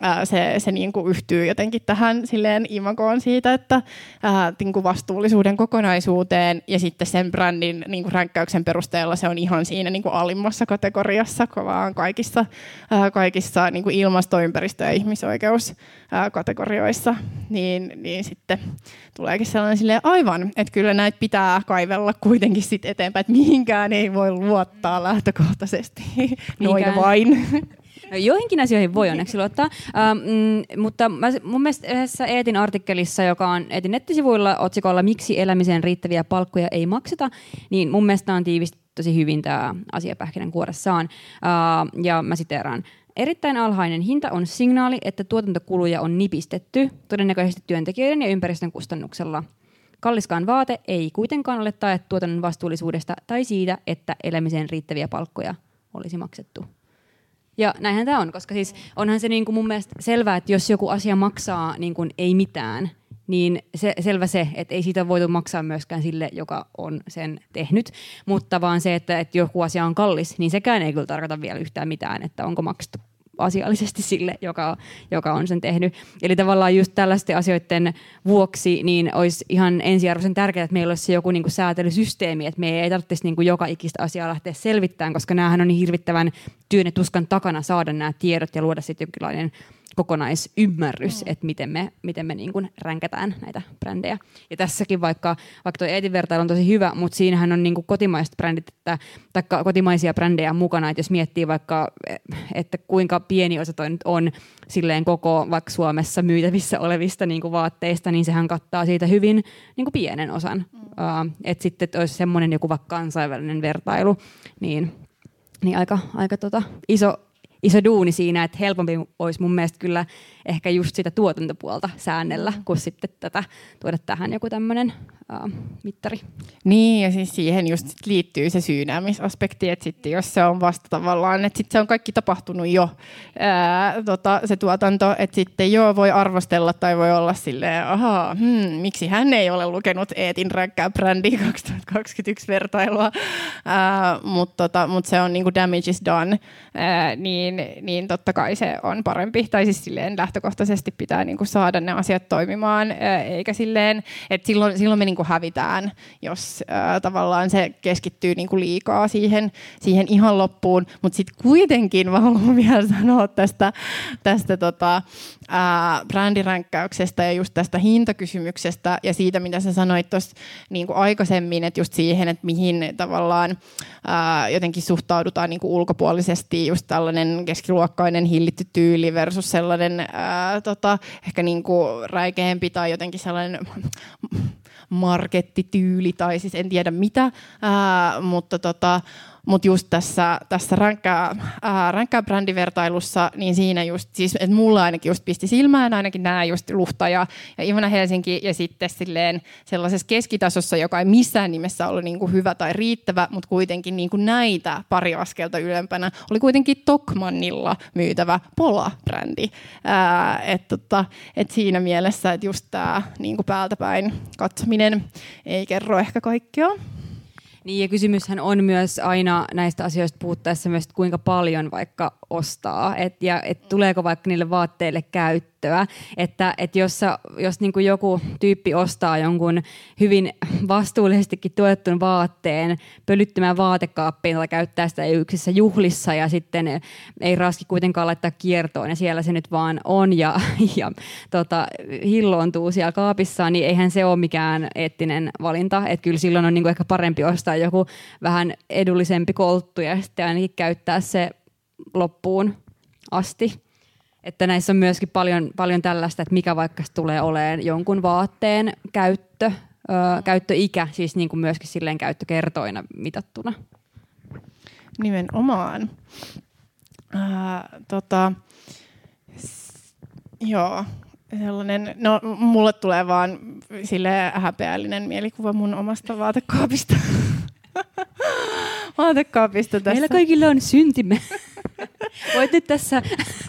ää, se, se niin kuin yhtyy jotenkin tähän silleen imagoon siitä, että ää, niin kuin vastuullisuuden kokonaisuuteen ja sitten sen brändin niin kuin ränkkäyksen perusteella se on ihan siinä niin kuin alimmassa kategoriassa, vaan kaikissa, ää, kaikissa niin kuin ilmasto-, ympäristö- ja ihmisoikeuskategorioissa, niin, niin sitten tuleekin sellainen silleen aivan, että kyllä näitä pitää kaivella kuitenkin sitten eteenpäin, että mihinkään ei voi luottaa lähtökohtaisesti. <laughs> Noin vain. No, joihinkin asioihin voi onneksi luottaa, ähm, mutta mä, mun mielestä yhdessä Eetin artikkelissa, joka on Eetin nettisivuilla otsikolla Miksi elämiseen riittäviä palkkoja ei makseta, niin mun mielestä on tiivistetty tosi hyvin tämä asia pähkinänkuoressaan. Uh, ja mä siteeraan. Erittäin alhainen hinta on signaali, että tuotantokuluja on nipistetty, todennäköisesti työntekijöiden ja ympäristön kustannuksella – Kalliskaan vaate ei kuitenkaan ole tae tuotannon vastuullisuudesta tai siitä, että elämiseen riittäviä palkkoja olisi maksettu. Ja näinhän tämä on, koska siis onhan se niin kuin mun mielestä selvää, että jos joku asia maksaa niin kuin ei mitään, niin se, selvä se, että ei siitä voitu maksaa myöskään sille, joka on sen tehnyt, mutta vaan se, että, että joku asia on kallis, niin sekään ei kyllä tarkoita vielä yhtään mitään, että onko maksettu asiallisesti <laughs> sille, joka, joka on sen tehnyt. Eli tavallaan just tällaisten asioiden vuoksi niin olisi ihan ensiarvoisen tärkeää, että meillä olisi joku niin kuin säätelysysteemi, että me ei tarvitsisi niin kuin joka ikistä asiaa lähteä selvittämään, koska näähän on niin hirvittävän työn ja tuskan takana saada nämä tiedot ja luoda sitten jonkinlainen kokonaisymmärrys, mm. että miten me, miten me niin kuin ränkätään näitä brändejä. Ja tässäkin vaikka, vaikka tuo Eetin vertailu on tosi hyvä, mutta siinähän on niin kuin kotimaiset brändit, että, tai kotimaisia brändejä mukana, että jos miettii vaikka, että kuinka pieni osa toi nyt on silleen koko vaikka Suomessa myytävissä olevista niin kuin vaatteista, niin sehän kattaa siitä hyvin niin kuin pienen osan. Mm. Uh, että sitten että olisi semmoinen joku vaikka kansainvälinen vertailu, niin, niin aika, aika tota, iso, iso duuni siinä, että helpompi olisi mun mielestä kyllä ehkä just sitä tuotantopuolta säännellä, mm. kuin sitten tätä tuoda tähän joku tämmöinen uh, mittari. Niin, ja siis siihen just sit liittyy se syynäämisaspekti, että sitten jos se on vasta tavallaan, että sitten se on kaikki tapahtunut jo, ää, tota, se tuotanto, että sitten joo, voi arvostella tai voi olla silleen, ahaa, hmm, miksi hän ei ole lukenut Eetin räkkää brändi 2021 vertailua, mutta tota, mut se on niinku damage is done, ää, niin, niin totta kai se on parempi, tai siis silleen lähtökohtaisesti pitää niinku saada ne asiat toimimaan, eikä silleen, että silloin, silloin me niinku hävitään, jos ää, tavallaan se keskittyy niinku liikaa siihen, siihen ihan loppuun. Mutta sitten kuitenkin mä haluan <laughs> vielä sanoa tästä, tästä tota, ää, brändiränkkäyksestä ja just tästä hintakysymyksestä ja siitä, mitä sä sanoit tuossa niinku aikaisemmin, että just siihen, että mihin tavallaan ää, jotenkin suhtaudutaan niinku ulkopuolisesti just tällainen keskiluokkainen hillitty tyyli versus sellainen ää, tota, ehkä niinku räikeämpi tai jotenkin sellainen markettityyli tai siis en tiedä mitä, ää, mutta tota, mutta just tässä, tässä ränkkää, ää, ränkkää brändivertailussa, niin siinä just, siis, että mulla ainakin just pisti silmään ainakin nämä just Luhta ja, ja Ivana Helsinki ja sitten silleen sellaisessa keskitasossa, joka ei missään nimessä ollut niin kuin hyvä tai riittävä, mutta kuitenkin niin kuin näitä pari askelta ylempänä oli kuitenkin Tokmannilla myytävä Pola-brändi. Että tota, et siinä mielessä, että just tämä niin päältä päin katsominen ei kerro ehkä kaikkea. Niin ja kysymyshän on myös aina näistä asioista puhuttaessa myös, että kuinka paljon vaikka ostaa et, ja et tuleeko vaikka niille vaatteille käyttöä. Että et jos, sä, jos niinku joku tyyppi ostaa jonkun hyvin vastuullisestikin tuotetun vaatteen pölyttymään vaatekaappiin tai käyttää sitä yksissä juhlissa ja sitten ei raski kuitenkaan laittaa kiertoon ja siellä se nyt vaan on ja, ja tota, hilloontuu siellä kaapissa, niin eihän se ole mikään eettinen valinta. Että kyllä silloin on niinku ehkä parempi ostaa joku vähän edullisempi kolttu ja sitten ainakin käyttää se loppuun asti. Että näissä on myöskin paljon, paljon tällaista, että mikä vaikka tulee olemaan jonkun vaatteen käyttö, ö, käyttöikä, siis niin kuin myöskin silleen käyttökertoina mitattuna. Nimenomaan. Äh, tota, s- joo, sellainen, no mulle tulee vaan sille häpeällinen mielikuva mun omasta vaatekaapista. <laughs> vaatekaapista tässä. Meillä kaikilla on syntimme. Voit nyt tässä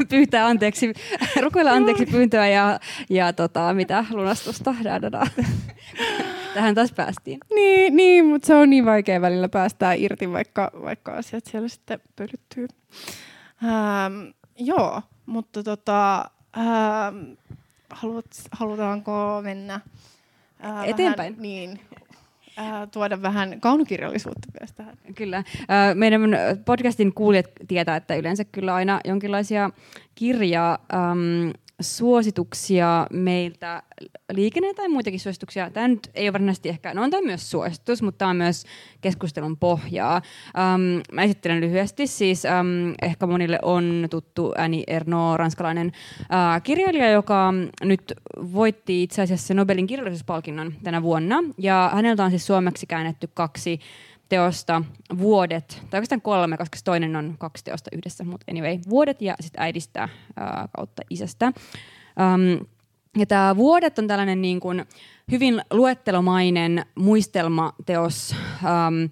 pyytää anteeksi, rukoilla anteeksi pyyntöä ja, ja tota, mitä lunastusta. Da, da, da. Tähän taas päästiin. Niin, niin mutta se on niin vaikea välillä päästää irti, vaikka, vaikka asiat siellä sitten pölyttyy. Ähm, joo, mutta tota, ähm, haluat, halutaanko mennä äh, Eteenpäin. Vähän, niin, äh, tuoda vähän kaunokirjallisuutta myös tähän. Kyllä. Äh, meidän podcastin kuulijat tietää, että yleensä kyllä aina jonkinlaisia kirjaa suosituksia meiltä liikenne- tai muitakin suosituksia. Tämä nyt ei ole varsinaisesti ehkä, no on tämä myös suositus, mutta tämä on myös keskustelun pohjaa. Um, mä esittelen lyhyesti, siis um, ehkä monille on tuttu Annie Ernaux, ranskalainen uh, kirjailija, joka nyt voitti itse asiassa Nobelin kirjallisuuspalkinnon tänä vuonna. Ja häneltä on siis suomeksi käännetty kaksi teosta Vuodet, tai oikeastaan kolme, koska toinen on kaksi teosta yhdessä, mutta anyway, Vuodet ja sitten äidistä ää, kautta isästä. Um, ja tämä Vuodet on tällainen niin kuin hyvin luettelomainen muistelmateos, um,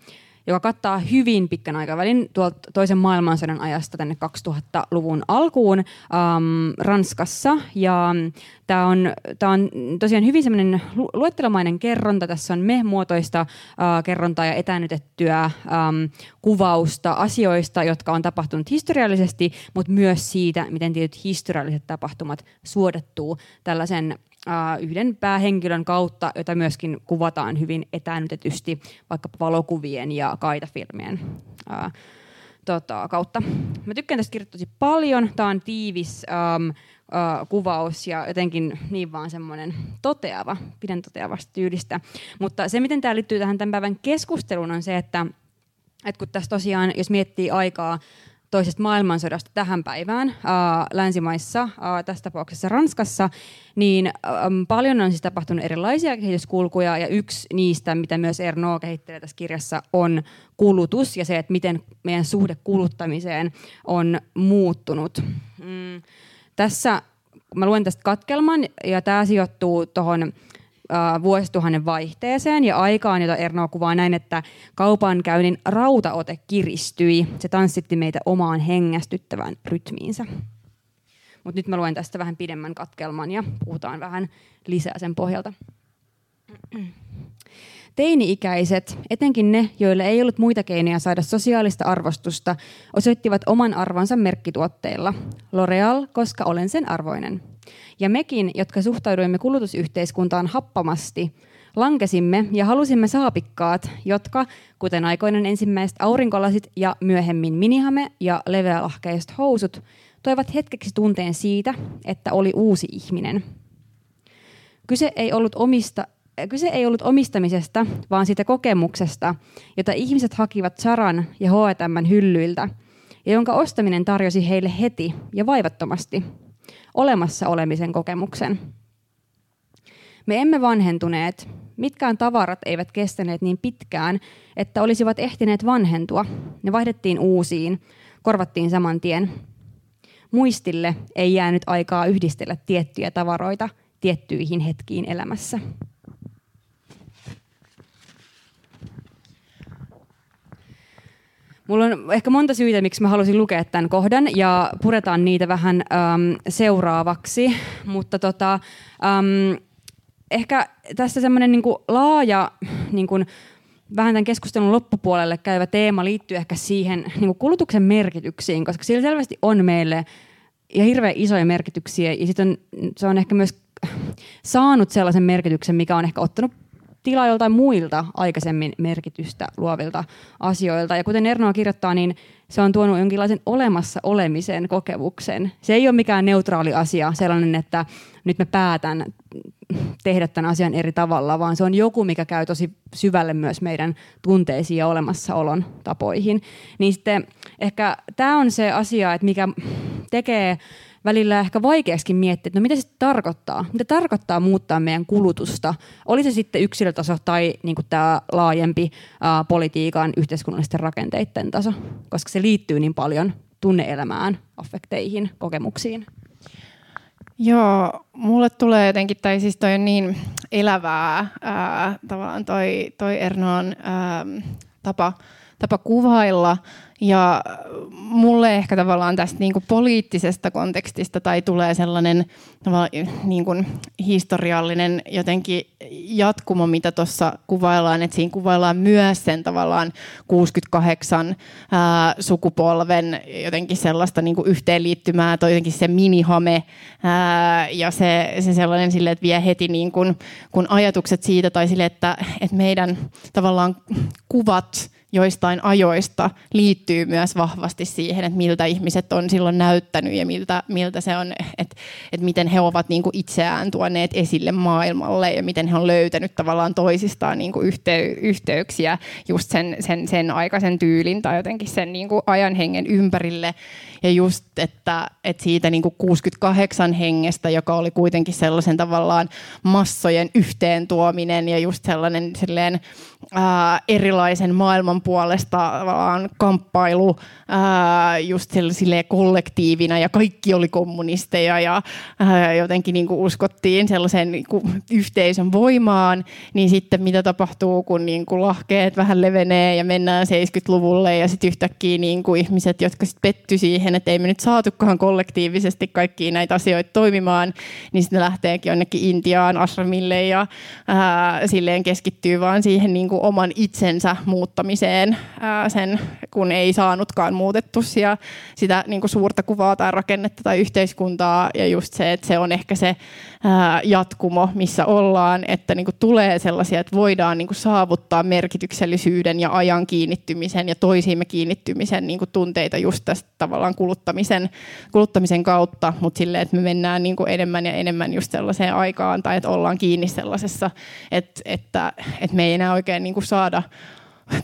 joka kattaa hyvin pitkän aikavälin tuolta toisen maailmansodan ajasta tänne 2000-luvun alkuun um, Ranskassa. Ja tämä on, on tosiaan hyvin semmoinen luettelomainen kerronta. Tässä on me-muotoista uh, kerrontaa ja etänytettyä um, kuvausta asioista, jotka on tapahtunut historiallisesti, mutta myös siitä, miten tietyt historialliset tapahtumat suodattuu tällaisen yhden päähenkilön kautta, jota myöskin kuvataan hyvin etäännytetysti vaikka valokuvien ja kaitafilmien uh, tota, kautta. Mä tykkään tästä kirjoittaa tosi paljon. Tämä on tiivis, um, uh, kuvaus ja jotenkin niin vaan semmoinen toteava, pidän toteavasta tyylistä. Mutta se, miten tämä liittyy tähän tämän päivän keskusteluun, on se, että, että kun tässä tosiaan, jos miettii aikaa toisesta maailmansodasta tähän päivään länsimaissa, tässä tapauksessa Ranskassa, niin paljon on siis tapahtunut erilaisia kehityskulkuja ja yksi niistä, mitä myös Erno kehittelee tässä kirjassa, on kulutus ja se, että miten meidän suhde kuluttamiseen on muuttunut. Mm. Tässä mä luen tästä katkelman ja tämä sijoittuu tuohon äh, vuosituhannen vaihteeseen ja aikaan, jota Erno kuvaa näin, että kaupankäynnin rautaote kiristyi. Se tanssitti meitä omaan hengästyttävään rytmiinsä. Mutta nyt mä luen tästä vähän pidemmän katkelman ja puhutaan vähän lisää sen pohjalta. Teini-ikäiset, etenkin ne, joille ei ollut muita keinoja saada sosiaalista arvostusta, osoittivat oman arvonsa merkkituotteilla. L'Oreal, koska olen sen arvoinen. Ja mekin, jotka suhtauduimme kulutusyhteiskuntaan happamasti, lankesimme ja halusimme saapikkaat, jotka, kuten aikoinen ensimmäiset aurinkolasit ja myöhemmin minihame ja leveälahkeiset housut, toivat hetkeksi tunteen siitä, että oli uusi ihminen. Kyse ei ollut omista kyse ei ollut omistamisesta, vaan siitä kokemuksesta, jota ihmiset hakivat Saran ja H&M hyllyiltä, ja jonka ostaminen tarjosi heille heti ja vaivattomasti olemassa olemisen kokemuksen. Me emme vanhentuneet. Mitkään tavarat eivät kestäneet niin pitkään, että olisivat ehtineet vanhentua. Ne vaihdettiin uusiin, korvattiin saman tien. Muistille ei jäänyt aikaa yhdistellä tiettyjä tavaroita tiettyihin hetkiin elämässä. Mulla on ehkä monta syytä, miksi mä halusin lukea tämän kohdan ja puretaan niitä vähän äm, seuraavaksi. Mutta tota, äm, ehkä tässä semmoinen niinku laaja niinku, vähän tämän keskustelun loppupuolelle käyvä teema liittyy ehkä siihen niinku kulutuksen merkityksiin, koska sillä selvästi on meille ja hirveän isoja merkityksiä ja sit on, se on ehkä myös saanut sellaisen merkityksen, mikä on ehkä ottanut tilaa joltain muilta aikaisemmin merkitystä luovilta asioilta. Ja kuten Ernoa kirjoittaa, niin se on tuonut jonkinlaisen olemassa olemisen kokemuksen. Se ei ole mikään neutraali asia, sellainen, että nyt mä päätän tehdä tämän asian eri tavalla, vaan se on joku, mikä käy tosi syvälle myös meidän tunteisiin ja olemassaolon tapoihin. Niin sitten ehkä tämä on se asia, että mikä tekee välillä ehkä vaikeaksi miettiä, että no mitä se tarkoittaa? Mitä tarkoittaa muuttaa meidän kulutusta? Oli se sitten yksilötaso tai niin tämä laajempi ää, politiikan yhteiskunnallisten rakenteiden taso, koska se liittyy niin paljon tunneelämään, affekteihin, kokemuksiin. Joo, mulle tulee jotenkin, tai siis toi on niin elävää ää, tavallaan toi, toi Ernoon ää, tapa, tapa kuvailla ja mulle ehkä tavallaan tästä niin kuin poliittisesta kontekstista tai tulee sellainen niin kuin historiallinen jotenkin jatkumo, mitä tuossa kuvaillaan, että siinä kuvaillaan myös sen tavallaan 68 ää, sukupolven jotenkin sellaista niin kuin yhteenliittymää, tai jotenkin se minihame ää, ja se, se sellainen sille, että vie heti niin kuin, kun ajatukset siitä tai sille, että, että meidän tavallaan kuvat joistain ajoista liittyy myös vahvasti siihen, että miltä ihmiset on silloin näyttänyt ja miltä, miltä se on, että, että miten he ovat niin kuin itseään tuoneet esille maailmalle ja miten he on löytänyt tavallaan toisistaan niin kuin yhtey- yhteyksiä just sen, sen, sen aikaisen tyylin tai jotenkin sen niin kuin ajan hengen ympärille. Ja just, että, että siitä niin kuin 68 hengestä, joka oli kuitenkin sellaisen tavallaan massojen yhteen tuominen ja just sellainen silleen, ää, erilaisen maailman puolesta tavallaan kamppailu ää, just sille kollektiivina ja kaikki oli kommunisteja ja ää, jotenkin niin kuin uskottiin sellaisen niin kuin yhteisön voimaan, niin sitten mitä tapahtuu, kun niin kuin lahkeet vähän levenee ja mennään 70-luvulle ja sitten yhtäkkiä niin kuin ihmiset, jotka sitten petty siihen, että ei me nyt saatukaan kollektiivisesti kaikkia näitä asioita toimimaan, niin sitten lähteekin jonnekin Intiaan, Ashramille ja ää, silleen keskittyy vaan siihen niin kuin oman itsensä muuttamiseen muutamiseen ää, sen, kun ei saanutkaan muutettu sitä, sitä niin kuin suurta kuvaa tai rakennetta tai yhteiskuntaa. Ja just se, että se on ehkä se ää, jatkumo, missä ollaan, että niin kuin tulee sellaisia, että voidaan niin kuin saavuttaa merkityksellisyyden ja ajan kiinnittymisen ja toisiimme kiinnittymisen niin kuin tunteita just tästä tavallaan kuluttamisen, kuluttamisen kautta, mutta silleen, että me mennään niin kuin enemmän ja enemmän just sellaiseen aikaan tai että ollaan kiinni sellaisessa, että, että, että me ei enää oikein niin kuin saada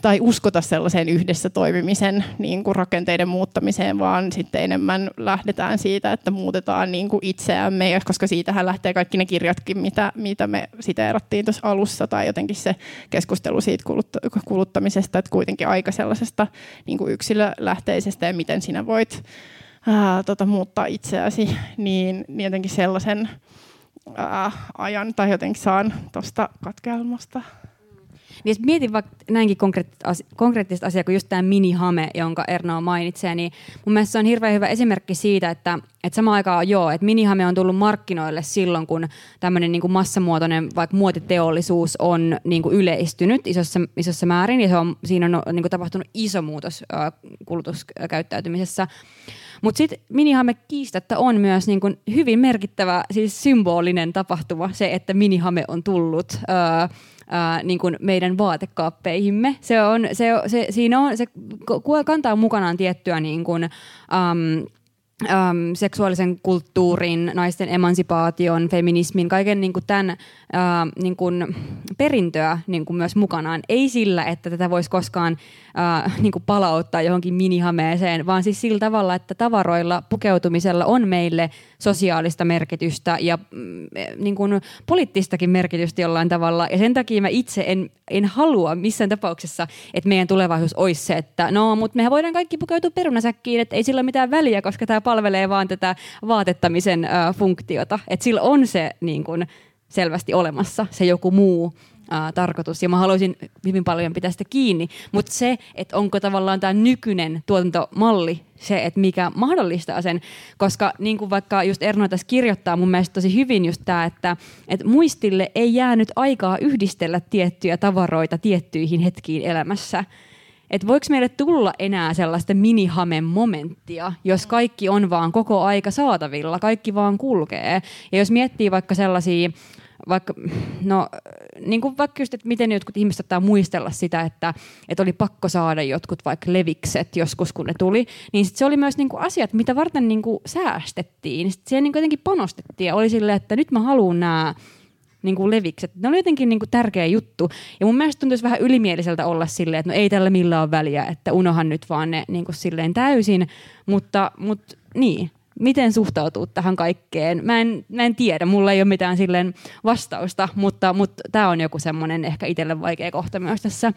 tai uskota sellaiseen yhdessä toimimisen niin kuin rakenteiden muuttamiseen, vaan sitten enemmän lähdetään siitä, että muutetaan niin kuin itseämme, koska siitähän lähtee kaikki ne kirjatkin, mitä, mitä me siteerattiin tuossa alussa, tai jotenkin se keskustelu siitä kuluttamisesta, että kuitenkin aika sellaisesta niin kuin yksilölähteisestä ja miten sinä voit ää, tota, muuttaa itseäsi, niin, niin jotenkin sellaisen ää, ajan tai jotenkin saan tuosta katkelmasta niin mietin vaikka näinkin konkreettista asiaa kuin just tämä minihame, jonka Erno mainitsee, niin mun mielestä se on hirveän hyvä esimerkki siitä, että, että samaan aikaan joo, että minihame on tullut markkinoille silloin, kun tämmöinen niin kuin massamuotoinen vaikka muotiteollisuus on niin kuin yleistynyt isossa, isossa määrin ja se on, siinä on niin kuin tapahtunut iso muutos äh, kulutuskäyttäytymisessä. Mutta sitten minihame kiistatta on myös niin kun hyvin merkittävä, siis symbolinen tapahtuma, se, että minihame on tullut. Öö, ää, niin kuin meidän vaatekaappeihimme. Se on, se, se, siinä on, se kantaa mukanaan tiettyä niin kuin, äm, äm, seksuaalisen kulttuurin, naisten emansipaation, feminismin, kaiken niin kuin tämän ää, niin kuin perintöä niin kuin myös mukanaan. Ei sillä, että tätä voisi koskaan ää, niin kuin palauttaa johonkin minihameeseen, vaan siis sillä tavalla, että tavaroilla pukeutumisella on meille sosiaalista merkitystä ja mm, niin kuin poliittistakin merkitystä jollain tavalla. Ja sen takia mä itse en, en halua missään tapauksessa, että meidän tulevaisuus olisi se, että no, mutta mehän voidaan kaikki pukeutua perunasäkkiin, että ei sillä ole mitään väliä, koska tämä palvelee vaan tätä vaatettamisen ää, funktiota. Että sillä on se niin kuin, selvästi olemassa, se joku muu ää, tarkoitus. Ja mä haluaisin hyvin paljon pitää sitä kiinni. Mutta se, että onko tavallaan tämä nykyinen tuotantomalli se, että mikä mahdollistaa sen, koska niin kuin vaikka just Erno tässä kirjoittaa mun mielestä tosi hyvin just tämä, että, että muistille ei jäänyt aikaa yhdistellä tiettyjä tavaroita tiettyihin hetkiin elämässä. Että voiko meille tulla enää sellaista minihamen momenttia, jos kaikki on vaan koko aika saatavilla, kaikki vaan kulkee. Ja jos miettii vaikka sellaisia vaikka, no, niin kuin vaikka just, että miten jotkut ihmiset ottaa muistella sitä, että, että oli pakko saada jotkut vaikka levikset joskus, kun ne tuli, niin sit se oli myös niin kuin asiat, mitä varten niin kuin säästettiin. Niin siihen niin kuin jotenkin panostettiin ja oli silleen, että nyt mä haluan nämä niin kuin levikset. Ne oli jotenkin niin kuin tärkeä juttu. Ja mun mielestä tuntuisi vähän ylimieliseltä olla silleen, että no ei tällä millään ole väliä, että unohan nyt vaan ne niin kuin silleen täysin. Mutta, mutta niin, miten suhtautuu tähän kaikkeen? Mä en, mä en tiedä, mulla ei ole mitään silleen vastausta, mutta, mutta tämä on joku semmoinen ehkä itselle vaikea kohta myös tässä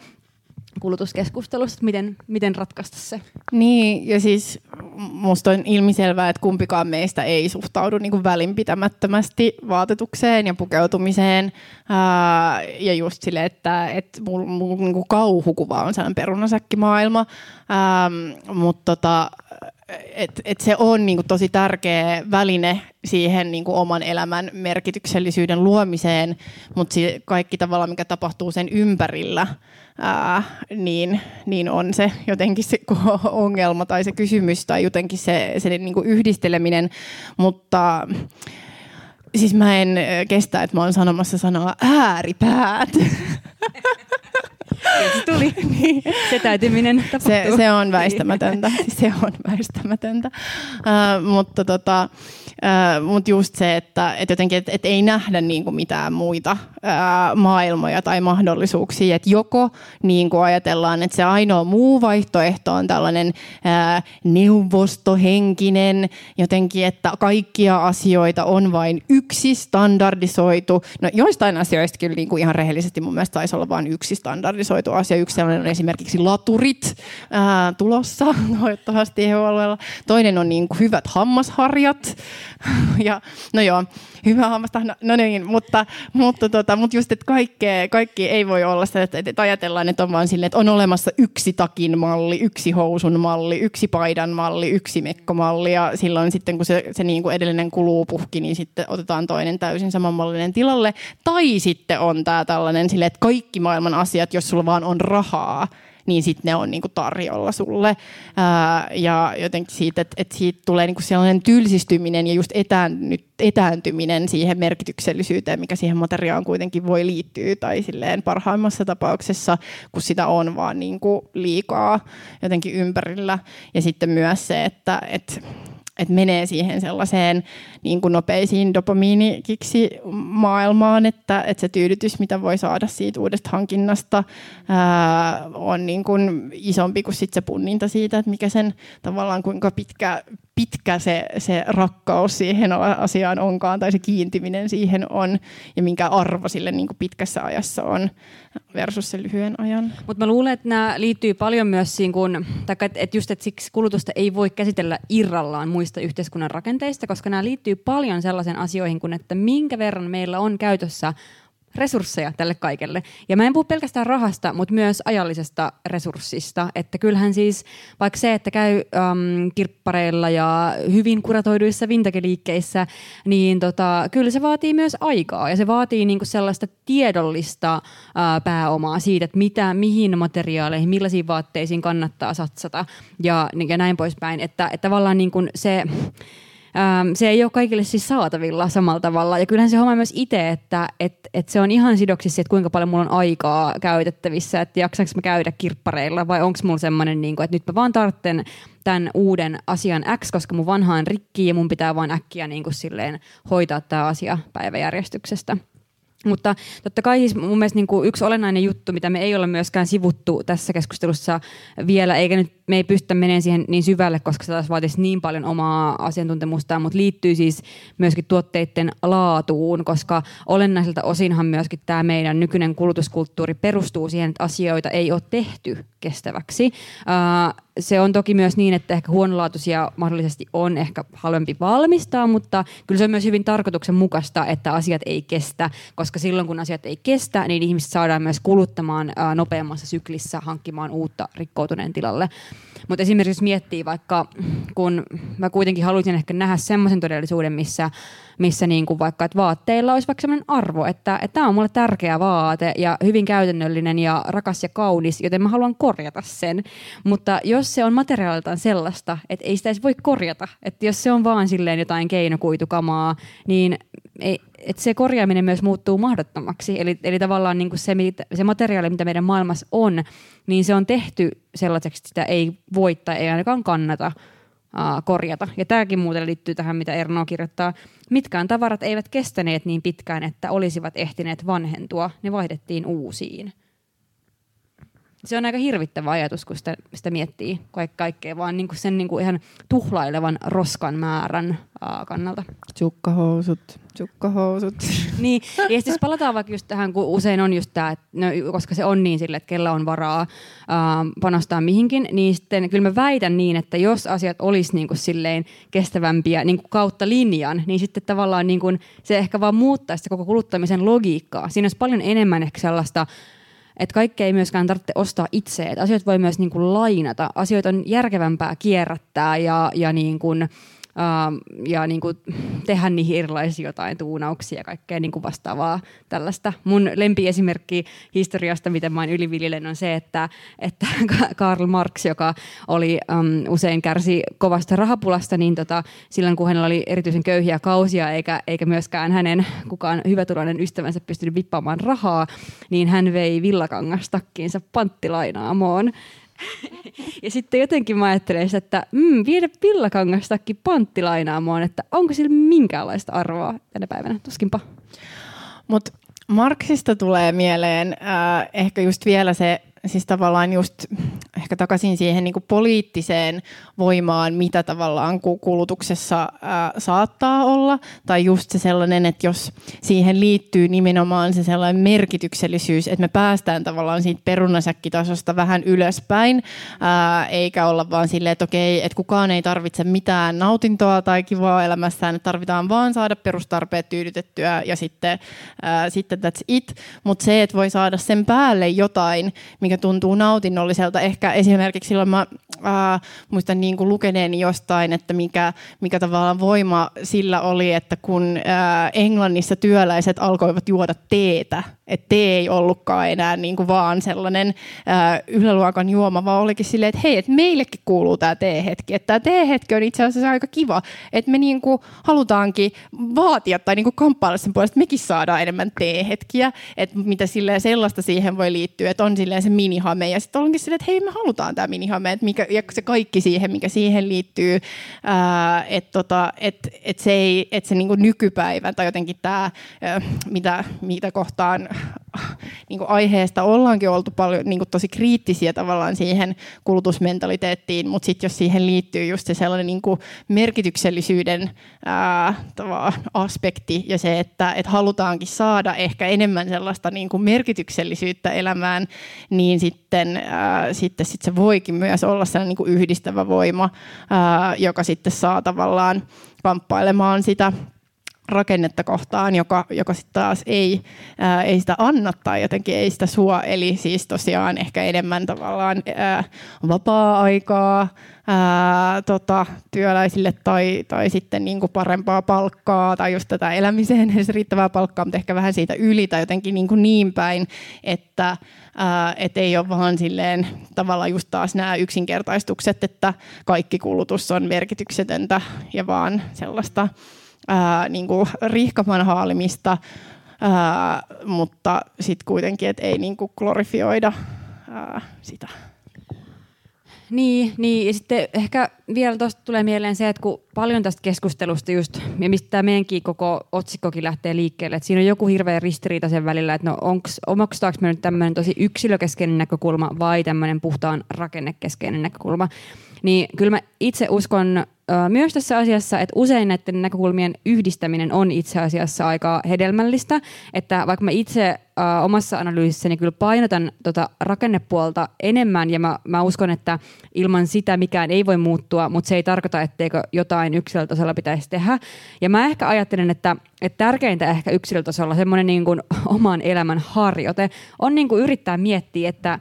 kulutuskeskustelussa, että miten, miten ratkaista se. Niin, ja siis musta on ilmiselvää, että kumpikaan meistä ei suhtaudu niin kuin välinpitämättömästi vaatetukseen ja pukeutumiseen. Ää, ja just silleen, että, että mun, mun niin kuin kauhukuva on sellainen perunasäkkimaailma. mutta tota, et, et se on niinku tosi tärkeä väline siihen niinku oman elämän merkityksellisyyden luomiseen, mutta kaikki tavalla, mikä tapahtuu sen ympärillä, ää, niin, niin on se jotenkin se <laughs> ongelma tai se kysymys tai jotenkin se, se niinku yhdisteleminen, mutta siis mä en kestä, että mä oon sanomassa sanaa ääripäät. se tuli. <laughs> niin. Se täytyminen Se, <laughs> se on väistämätöntä. se on väistämätöntä. Uh, mutta tota, uh, mut just se, että et jotenkin et, et ei nähdä niinku mitään muita uh, maailmoja tai mahdollisuuksia. Et joko niinku ajatellaan, että se ainoa muu vaihtoehto on tällainen uh, neuvostohenkinen, jotenkin, että kaikkia asioita on vain yksi standardisoitu. No joistain asioista kyllä niinku ihan rehellisesti mun mielestä taisi olla vain yksi standardisoitu asia. Yksi sellainen on esimerkiksi laturit ää, tulossa <laughs> toivottavasti EU-alueella. Toinen on niin kuin hyvät hammasharjat. <laughs> ja, no joo, hyvä hammasta, no, no niin, mutta, mutta, tota, mutta just, että kaikkea, kaikki ei voi olla sitä, että, että ajatellaan, että on vaan silleen, että on olemassa yksi takin malli, yksi housun malli, yksi paidan malli, yksi mekkomalli ja silloin sitten kun se, se niin kuin edellinen kuluu puhki, niin sitten otetaan toinen täysin samanmallinen tilalle. Tai sitten on tämä tällainen silleen, että kaikki maailman asiat, jos sulla vaan on rahaa, niin sitten ne on niinku tarjolla sulle. Ää, ja jotenkin siitä, että et siitä tulee niinku sellainen tylsistyminen ja just etäännyt, etääntyminen siihen merkityksellisyyteen, mikä siihen materiaan kuitenkin voi liittyä, tai silleen parhaimmassa tapauksessa, kun sitä on vaan niinku liikaa jotenkin ympärillä. Ja sitten myös se, että et, että menee siihen sellaiseen niin kuin nopeisiin dopamiinikiksi maailmaan, että, että se tyydytys, mitä voi saada siitä uudesta hankinnasta, ää, on niin kuin isompi kuin sit se punninta siitä, että mikä sen tavallaan kuinka pitkä, pitkä se, se rakkaus siihen asiaan onkaan tai se kiintyminen siihen on ja minkä arvo sille niin kuin pitkässä ajassa on versus se lyhyen ajan. Mutta mä luulen, että nämä liittyy paljon myös siihen, kun, että et just, että siksi kulutusta ei voi käsitellä irrallaan muista yhteiskunnan rakenteista, koska nämä liittyy paljon sellaisen asioihin kuin, että minkä verran meillä on käytössä resursseja tälle kaikelle. Ja mä en puhu pelkästään rahasta, mutta myös ajallisesta resurssista. Että kyllähän siis vaikka se, että käy äm, kirppareilla ja hyvin kuratoiduissa vintage niin tota, kyllä se vaatii myös aikaa. Ja se vaatii niinku sellaista tiedollista ää, pääomaa siitä, että mitä, mihin materiaaleihin, millaisiin vaatteisiin kannattaa satsata ja, ja näin poispäin. Että, että tavallaan niinku se ähm, se ei ole kaikille siis saatavilla samalla tavalla. Ja kyllähän se homma myös itse, että et, et se on ihan sidoksissa, että kuinka paljon mulla on aikaa käytettävissä, että jaksaanko mä käydä kirppareilla vai onko mulla semmoinen, niin että nyt mä vaan tarvitsen tämän uuden asian X, koska mun vanha on rikki ja mun pitää vaan äkkiä niin kuin silleen hoitaa tämä asia päiväjärjestyksestä. Mutta totta kai siis mun mielestä niin kuin yksi olennainen juttu, mitä me ei olla myöskään sivuttu tässä keskustelussa vielä, eikä nyt me ei pystytä menemään siihen niin syvälle, koska se taas vaatisi niin paljon omaa asiantuntemustaan, mutta liittyy siis myöskin tuotteiden laatuun, koska olennaiselta osinhan myöskin tämä meidän nykyinen kulutuskulttuuri perustuu siihen, että asioita ei ole tehty kestäväksi. Se on toki myös niin, että ehkä huonolaatuisia mahdollisesti on ehkä halvempi valmistaa, mutta kyllä se on myös hyvin tarkoituksenmukaista, että asiat ei kestä, koska silloin kun asiat ei kestä, niin ihmiset saadaan myös kuluttamaan uh, nopeammassa syklissä hankkimaan uutta rikkoutuneen tilalle. Mutta esimerkiksi jos miettii vaikka, kun mä kuitenkin haluaisin ehkä nähdä semmoisen todellisuuden, missä, missä niin kuin vaikka, että vaatteilla olisi vaikka semmoinen arvo, että tämä on mulle tärkeä vaate ja hyvin käytännöllinen ja rakas ja kaunis, joten mä haluan korjata sen. Mutta jos se on materiaaliltaan sellaista, että ei sitä edes voi korjata, että jos se on vaan silleen jotain keinokuitukamaa, niin ei, että se korjaaminen myös muuttuu mahdottomaksi. Eli, eli tavallaan niin kuin se, se materiaali, mitä meidän maailmassa on, niin se on tehty sellaiseksi, että sitä ei voi tai ei ainakaan kannata uh, korjata. Ja tämäkin muuten liittyy tähän, mitä Erno kirjoittaa. Mitkään tavarat eivät kestäneet niin pitkään, että olisivat ehtineet vanhentua. Ne vaihdettiin uusiin se on aika hirvittävä ajatus, kun sitä, sitä miettii kaik- kaikkea, vaan niin kuin sen niin kuin ihan tuhlailevan roskan määrän aa, kannalta. Tsukkahousut, tsukkahousut. <laughs> niin, ja sitten palataan vaikka just tähän, kun usein on just tämä, no, koska se on niin sille, että kellä on varaa ää, panostaa mihinkin, niin sitten kyllä mä väitän niin, että jos asiat olisi niin kuin silleen kestävämpiä niin kuin kautta linjan, niin sitten tavallaan niin kuin se ehkä vaan muuttaisi koko kuluttamisen logiikkaa. Siinä olisi paljon enemmän ehkä sellaista että kaikkea ei myöskään tarvitse ostaa itse, että asioita voi myös niin kuin lainata, asioita on järkevämpää kierrättää ja, ja niin kuin, Uh, ja niin kuin tehdä niihin erilaisia jotain tuunauksia ja kaikkea niin kuin vastaavaa tällaista. Mun lempiesimerkki historiasta, miten mä oon yliviljelen, on se, että, että <laughs> Karl Marx, joka oli um, usein kärsi kovasta rahapulasta, niin tota, silloin kun hänellä oli erityisen köyhiä kausia, eikä, eikä myöskään hänen kukaan hyvätuloinen ystävänsä pystynyt vippaamaan rahaa, niin hän vei villakangastakkiinsa panttilainaamoon ja sitten jotenkin mä ajattelen että mm, viedä pillakangastakki panttilainaamoon, että onko sillä minkäänlaista arvoa tänä päivänä? Tuskinpa. Mutta Marksista tulee mieleen äh, ehkä just vielä se siis tavallaan just ehkä takaisin siihen niin kuin poliittiseen voimaan, mitä tavallaan kulutuksessa ää, saattaa olla. Tai just se sellainen, että jos siihen liittyy nimenomaan se sellainen merkityksellisyys, että me päästään tavallaan siitä perunasäkkitasosta vähän ylöspäin, ää, eikä olla vaan silleen, että okei, että kukaan ei tarvitse mitään nautintoa tai kivaa elämässään, että tarvitaan vaan saada perustarpeet tyydytettyä ja sitten, ää, sitten that's it. Mutta se, että voi saada sen päälle jotain, mikä mikä tuntuu nautinnolliselta. Ehkä esimerkiksi silloin mä ää, muistan niin kuin lukeneeni jostain, että mikä, mikä tavallaan voima sillä oli, että kun ää, Englannissa työläiset alkoivat juoda teetä, että tee ei ollutkaan enää niin kuin vaan sellainen ää, yläluokan juoma, vaan olikin silleen, että hei, että meillekin kuuluu tämä teehetki. Että tämä teehetki on itse asiassa aika kiva, että me niin kuin halutaankin vaatia tai niin kuin kamppailla sen puolesta, että mekin saadaan enemmän teehetkiä, että mitä sellaista siihen voi liittyä, että on silleen se minihame. Ja sitten onkin silleen, että hei, me halutaan tämä minihame, että mikä, ja se kaikki siihen, mikä siihen liittyy, että tota, et, et se, ei, et se niin kuin nykypäivän tai jotenkin tämä, mitä, mitä kohtaan <laughs> niin kuin aiheesta ollaankin oltu paljon niin kuin tosi kriittisiä tavallaan siihen kulutusmentaliteettiin, mutta sitten jos siihen liittyy just se sellainen niin kuin merkityksellisyyden ää, aspekti ja se, että et halutaankin saada ehkä enemmän sellaista niin kuin merkityksellisyyttä elämään, niin sitten, ää, sitten sit se voikin myös olla sellainen niin kuin yhdistävä voima, ää, joka sitten saa tavallaan kamppailemaan sitä rakennetta kohtaan, joka, joka sitten taas ei, ää, ei sitä anna tai jotenkin ei sitä suo. Eli siis tosiaan ehkä enemmän tavallaan ää, vapaa-aikaa ää, tota, työläisille tai, tai sitten niin kuin parempaa palkkaa tai just tätä elämiseen edes <laughs> riittävää palkkaa, mutta ehkä vähän siitä yli tai jotenkin niin, kuin niin päin, että ää, et ei ole vaan silleen tavallaan just taas nämä yksinkertaistukset, että kaikki kulutus on merkityksetöntä ja vaan sellaista ää, niin kuin rihkaman haalimista, ää, mutta sitten kuitenkin, että ei niin kuin glorifioida ää, sitä. Niin, niin, ja sitten ehkä vielä tuosta tulee mieleen se, että kun paljon tästä keskustelusta just, ja mistä tämä meidänkin koko otsikkokin lähtee liikkeelle, että siinä on joku hirveä ristiriita sen välillä, että no onks, omaksustaanko me nyt tämmöinen tosi yksilökeskeinen näkökulma vai tämmöinen puhtaan rakennekeskeinen näkökulma, niin kyllä mä itse uskon myös tässä asiassa, että usein näiden näkökulmien yhdistäminen on itse asiassa aika hedelmällistä, että vaikka mä itse omassa analyysissäni kyllä painotan tota rakennepuolta enemmän ja mä, mä uskon, että ilman sitä mikään ei voi muuttua, mutta se ei tarkoita, etteikö jotain yksilötasolla pitäisi tehdä. Ja mä ehkä ajattelen, että, että tärkeintä ehkä yksilötasolla semmoinen niin kuin oman elämän harjoite on niin kuin yrittää miettiä, että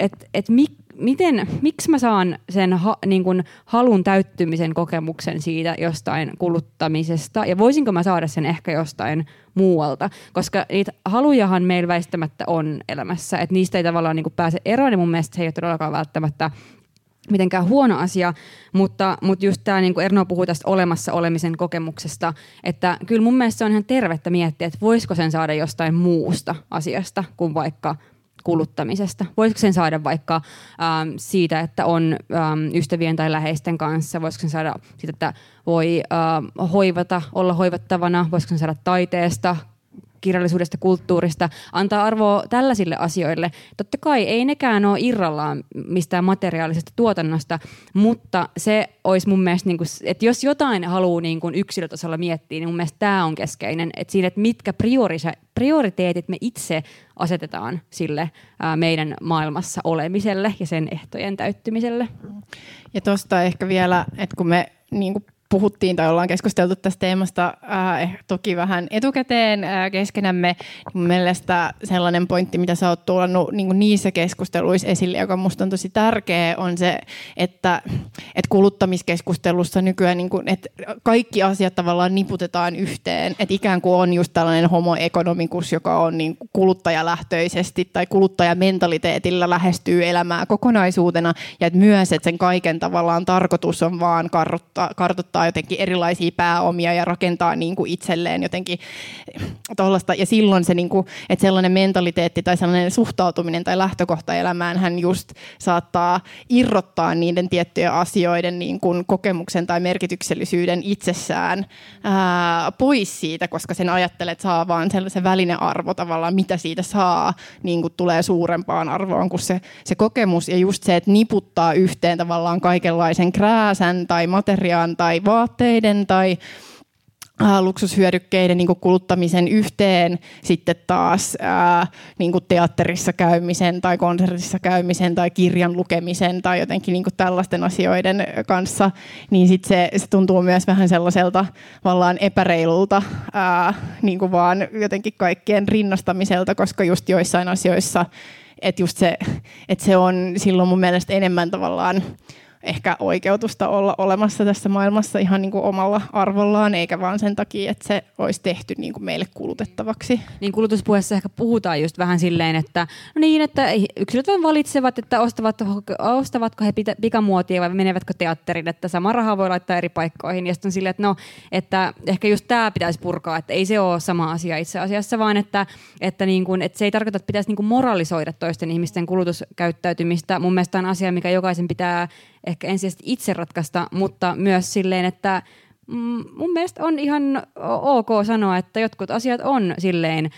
et, et mik, miten, miksi mä saan sen ha, niin kuin halun täyttymisen kokemuksen siitä jostain kuluttamisesta? Ja voisinko mä saada sen ehkä jostain muualta, koska niitä halujahan meillä väistämättä on elämässä, että niistä ei tavallaan niin pääse eroon ja mun mielestä se ei ole todellakaan välttämättä mitenkään huono asia, mutta, mutta just tämä, niin kuin Erno puhui tästä olemassa olemisen kokemuksesta, että kyllä mun mielestä se on ihan tervettä miettiä, että voisiko sen saada jostain muusta asiasta kuin vaikka kuluttamisesta? Voisiko sen saada vaikka ähm, siitä, että on ähm, ystävien tai läheisten kanssa? Voisiko sen saada siitä, että voi ähm, hoivata, olla hoivattavana? Voisiko sen saada taiteesta, kirjallisuudesta, kulttuurista, antaa arvoa tällaisille asioille. Totta kai ei nekään ole irrallaan mistään materiaalisesta tuotannosta, mutta se olisi mun mielestä, niin kuin, että jos jotain haluaa niin kuin yksilötasolla miettiä, niin mun mielestä tämä on keskeinen, että siinä, että mitkä prioriteetit me itse asetetaan sille ää, meidän maailmassa olemiselle ja sen ehtojen täyttymiselle. Ja tuosta ehkä vielä, että kun me niin kuin puhuttiin tai ollaan keskusteltu tästä teemasta äh, toki vähän etukäteen äh, keskenämme. Mun mielestä sellainen pointti, mitä sä oot tuonut niin niissä keskusteluissa esille, joka musta on tosi tärkeä, on se, että, että kuluttamiskeskustelussa nykyään niin kuin, että kaikki asiat tavallaan niputetaan yhteen. Että ikään kuin on just tällainen homoekonomikus, joka on niin kuluttajalähtöisesti tai kuluttajamentaliteetillä lähestyy elämää kokonaisuutena. Ja että myös, että sen kaiken tavallaan tarkoitus on vaan kartoittaa jotenkin erilaisia pääomia ja rakentaa niin kuin itselleen jotenkin tollasta. Ja silloin se, niin kuin, että sellainen mentaliteetti tai sellainen suhtautuminen tai lähtökohta elämään hän just saattaa irrottaa niiden tiettyjen asioiden niin kuin kokemuksen tai merkityksellisyyden itsessään ää, pois siitä, koska sen ajattelet, saa vaan sellaisen välinearvo tavallaan, mitä siitä saa, niin kuin tulee suurempaan arvoon kuin se, se kokemus. Ja just se, että niputtaa yhteen tavallaan kaikenlaisen krääsän tai materiaan tai vaatteiden tai luksushyödykkeiden niin kuluttamisen yhteen. Sitten taas ää, niin teatterissa käymisen tai konsertissa käymisen tai kirjan lukemisen tai jotenkin niin tällaisten asioiden kanssa, niin sitten se, se tuntuu myös vähän sellaiselta vallaan epäreilulta ää, niin vaan jotenkin kaikkien rinnastamiselta, koska just joissain asioissa että just se, että se on silloin mun mielestä enemmän tavallaan ehkä oikeutusta olla olemassa tässä maailmassa ihan niin kuin omalla arvollaan, eikä vaan sen takia, että se olisi tehty niin kuin meille kulutettavaksi. Niin kulutuspuheessa ehkä puhutaan just vähän silleen, että no niin, että yksilöt vain valitsevat, että ostavat, ostavatko he pikamuotia vai menevätkö teatteriin, että sama raha voi laittaa eri paikkoihin. Ja sitten silleen, että no, että ehkä just tämä pitäisi purkaa, että ei se ole sama asia itse asiassa, vaan että, että, niin kuin, että se ei tarkoita, että pitäisi niin kuin moralisoida toisten ihmisten kulutuskäyttäytymistä. Mun mielestä on asia, mikä jokaisen pitää ehkä ensisijaisesti itse ratkaista, mutta myös silleen, että mm, mun mielestä on ihan ok sanoa, että jotkut asiat on silleen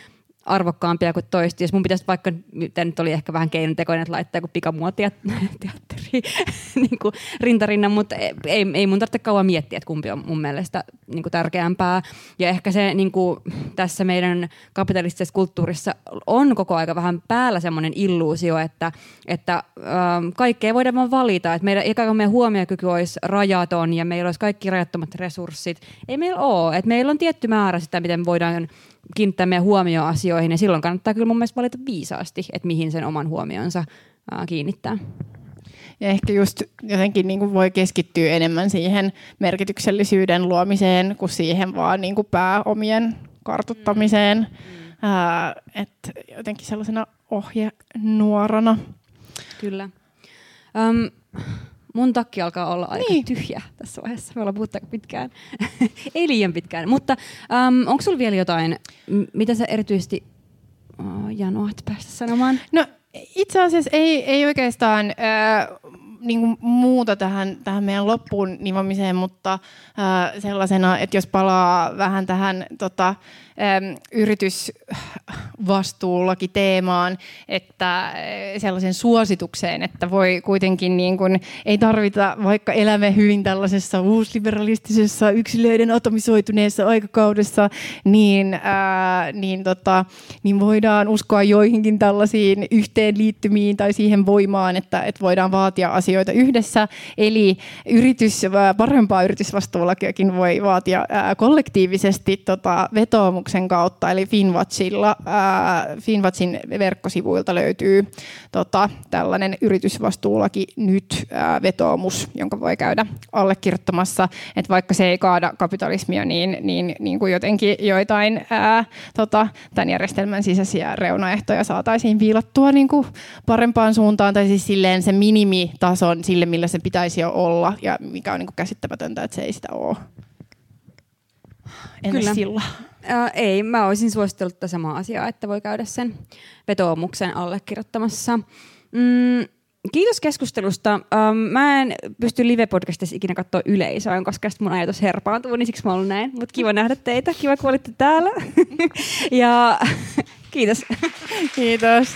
arvokkaampia kuin toista. Jos mun pitäisi vaikka, tämä nyt oli ehkä vähän keinotekoinen, että laittaa joku pikamuotia <laughs> teatteri <laughs> niin rintarinnan, mutta ei, ei mun tarvitse kauan miettiä, että kumpi on mun mielestä niin kuin tärkeämpää. Ja ehkä se niin kuin, tässä meidän kapitalistisessa kulttuurissa on koko aika vähän päällä semmoinen illuusio, että, että ähm, kaikkea voidaan vaan valita. Että meidän, ikään kuin meidän huomiokyky olisi rajaton ja meillä olisi kaikki rajattomat resurssit. Ei meillä ole. Että meillä on tietty määrä sitä, miten voidaan kiinnittää meidän huomioon asioihin, ja silloin kannattaa kyllä mun mielestä valita viisaasti, että mihin sen oman huomionsa ää, kiinnittää. Ja ehkä just jotenkin niin kuin voi keskittyä enemmän siihen merkityksellisyyden luomiseen kuin siihen vaan niin kuin pääomien kartuttamiseen. Mm. Ää, että jotenkin sellaisena ohjenuorana. Kyllä. Um, Mun takki alkaa olla aika niin. tyhjä tässä vaiheessa. Me ollaan puhuttu pitkään. <laughs> Ei liian pitkään. Mutta um, onko sulla vielä jotain, mitä sä erityisesti oh, janoat päästä sanomaan? No itse asiassa ei, ei oikeastaan äh, niin kuin muuta tähän, tähän meidän loppuun nivomiseen, mutta äh, sellaisena, että jos palaa vähän tähän tota, yritysvastuullakin teemaan, että sellaisen suositukseen, että voi kuitenkin niin kuin, ei tarvita, vaikka elämme hyvin tällaisessa uusliberalistisessa yksilöiden atomisoituneessa aikakaudessa, niin, ää, niin, tota, niin voidaan uskoa joihinkin tällaisiin yhteenliittymiin tai siihen voimaan, että, että voidaan vaatia asioita yhdessä. Eli yritys, parempaa yritysvastuulakiakin voi vaatia ää, kollektiivisesti tota, vetoomuksen kautta, eli Finwatchilla, ää, Finwatchin verkkosivuilta löytyy tota, tällainen yritysvastuulaki nyt vetoomus, jonka voi käydä allekirjoittamassa, että vaikka se ei kaada kapitalismia, niin, niin, niin kuin jotenkin joitain ää, tota, tämän järjestelmän sisäisiä reunaehtoja saataisiin viilattua niin kuin parempaan suuntaan, tai siis silleen se minimitason sille, millä se pitäisi jo olla, ja mikä on niin kuin käsittämätöntä, että se ei sitä ole. Entäs Kyllä. sillä? Äh, ei, mä olisin suositellut tätä samaa asiaa, että voi käydä sen vetoomuksen allekirjoittamassa. Mm, kiitos keskustelusta. Um, mä en pysty live-podcastissa ikinä katsoa yleisöä, koska mun ajatus herpaantuu, niin siksi mä oon näin. Mutta kiva nähdä teitä. Kiva, kun olitte täällä. <laughs> ja <laughs> kiitos. Kiitos.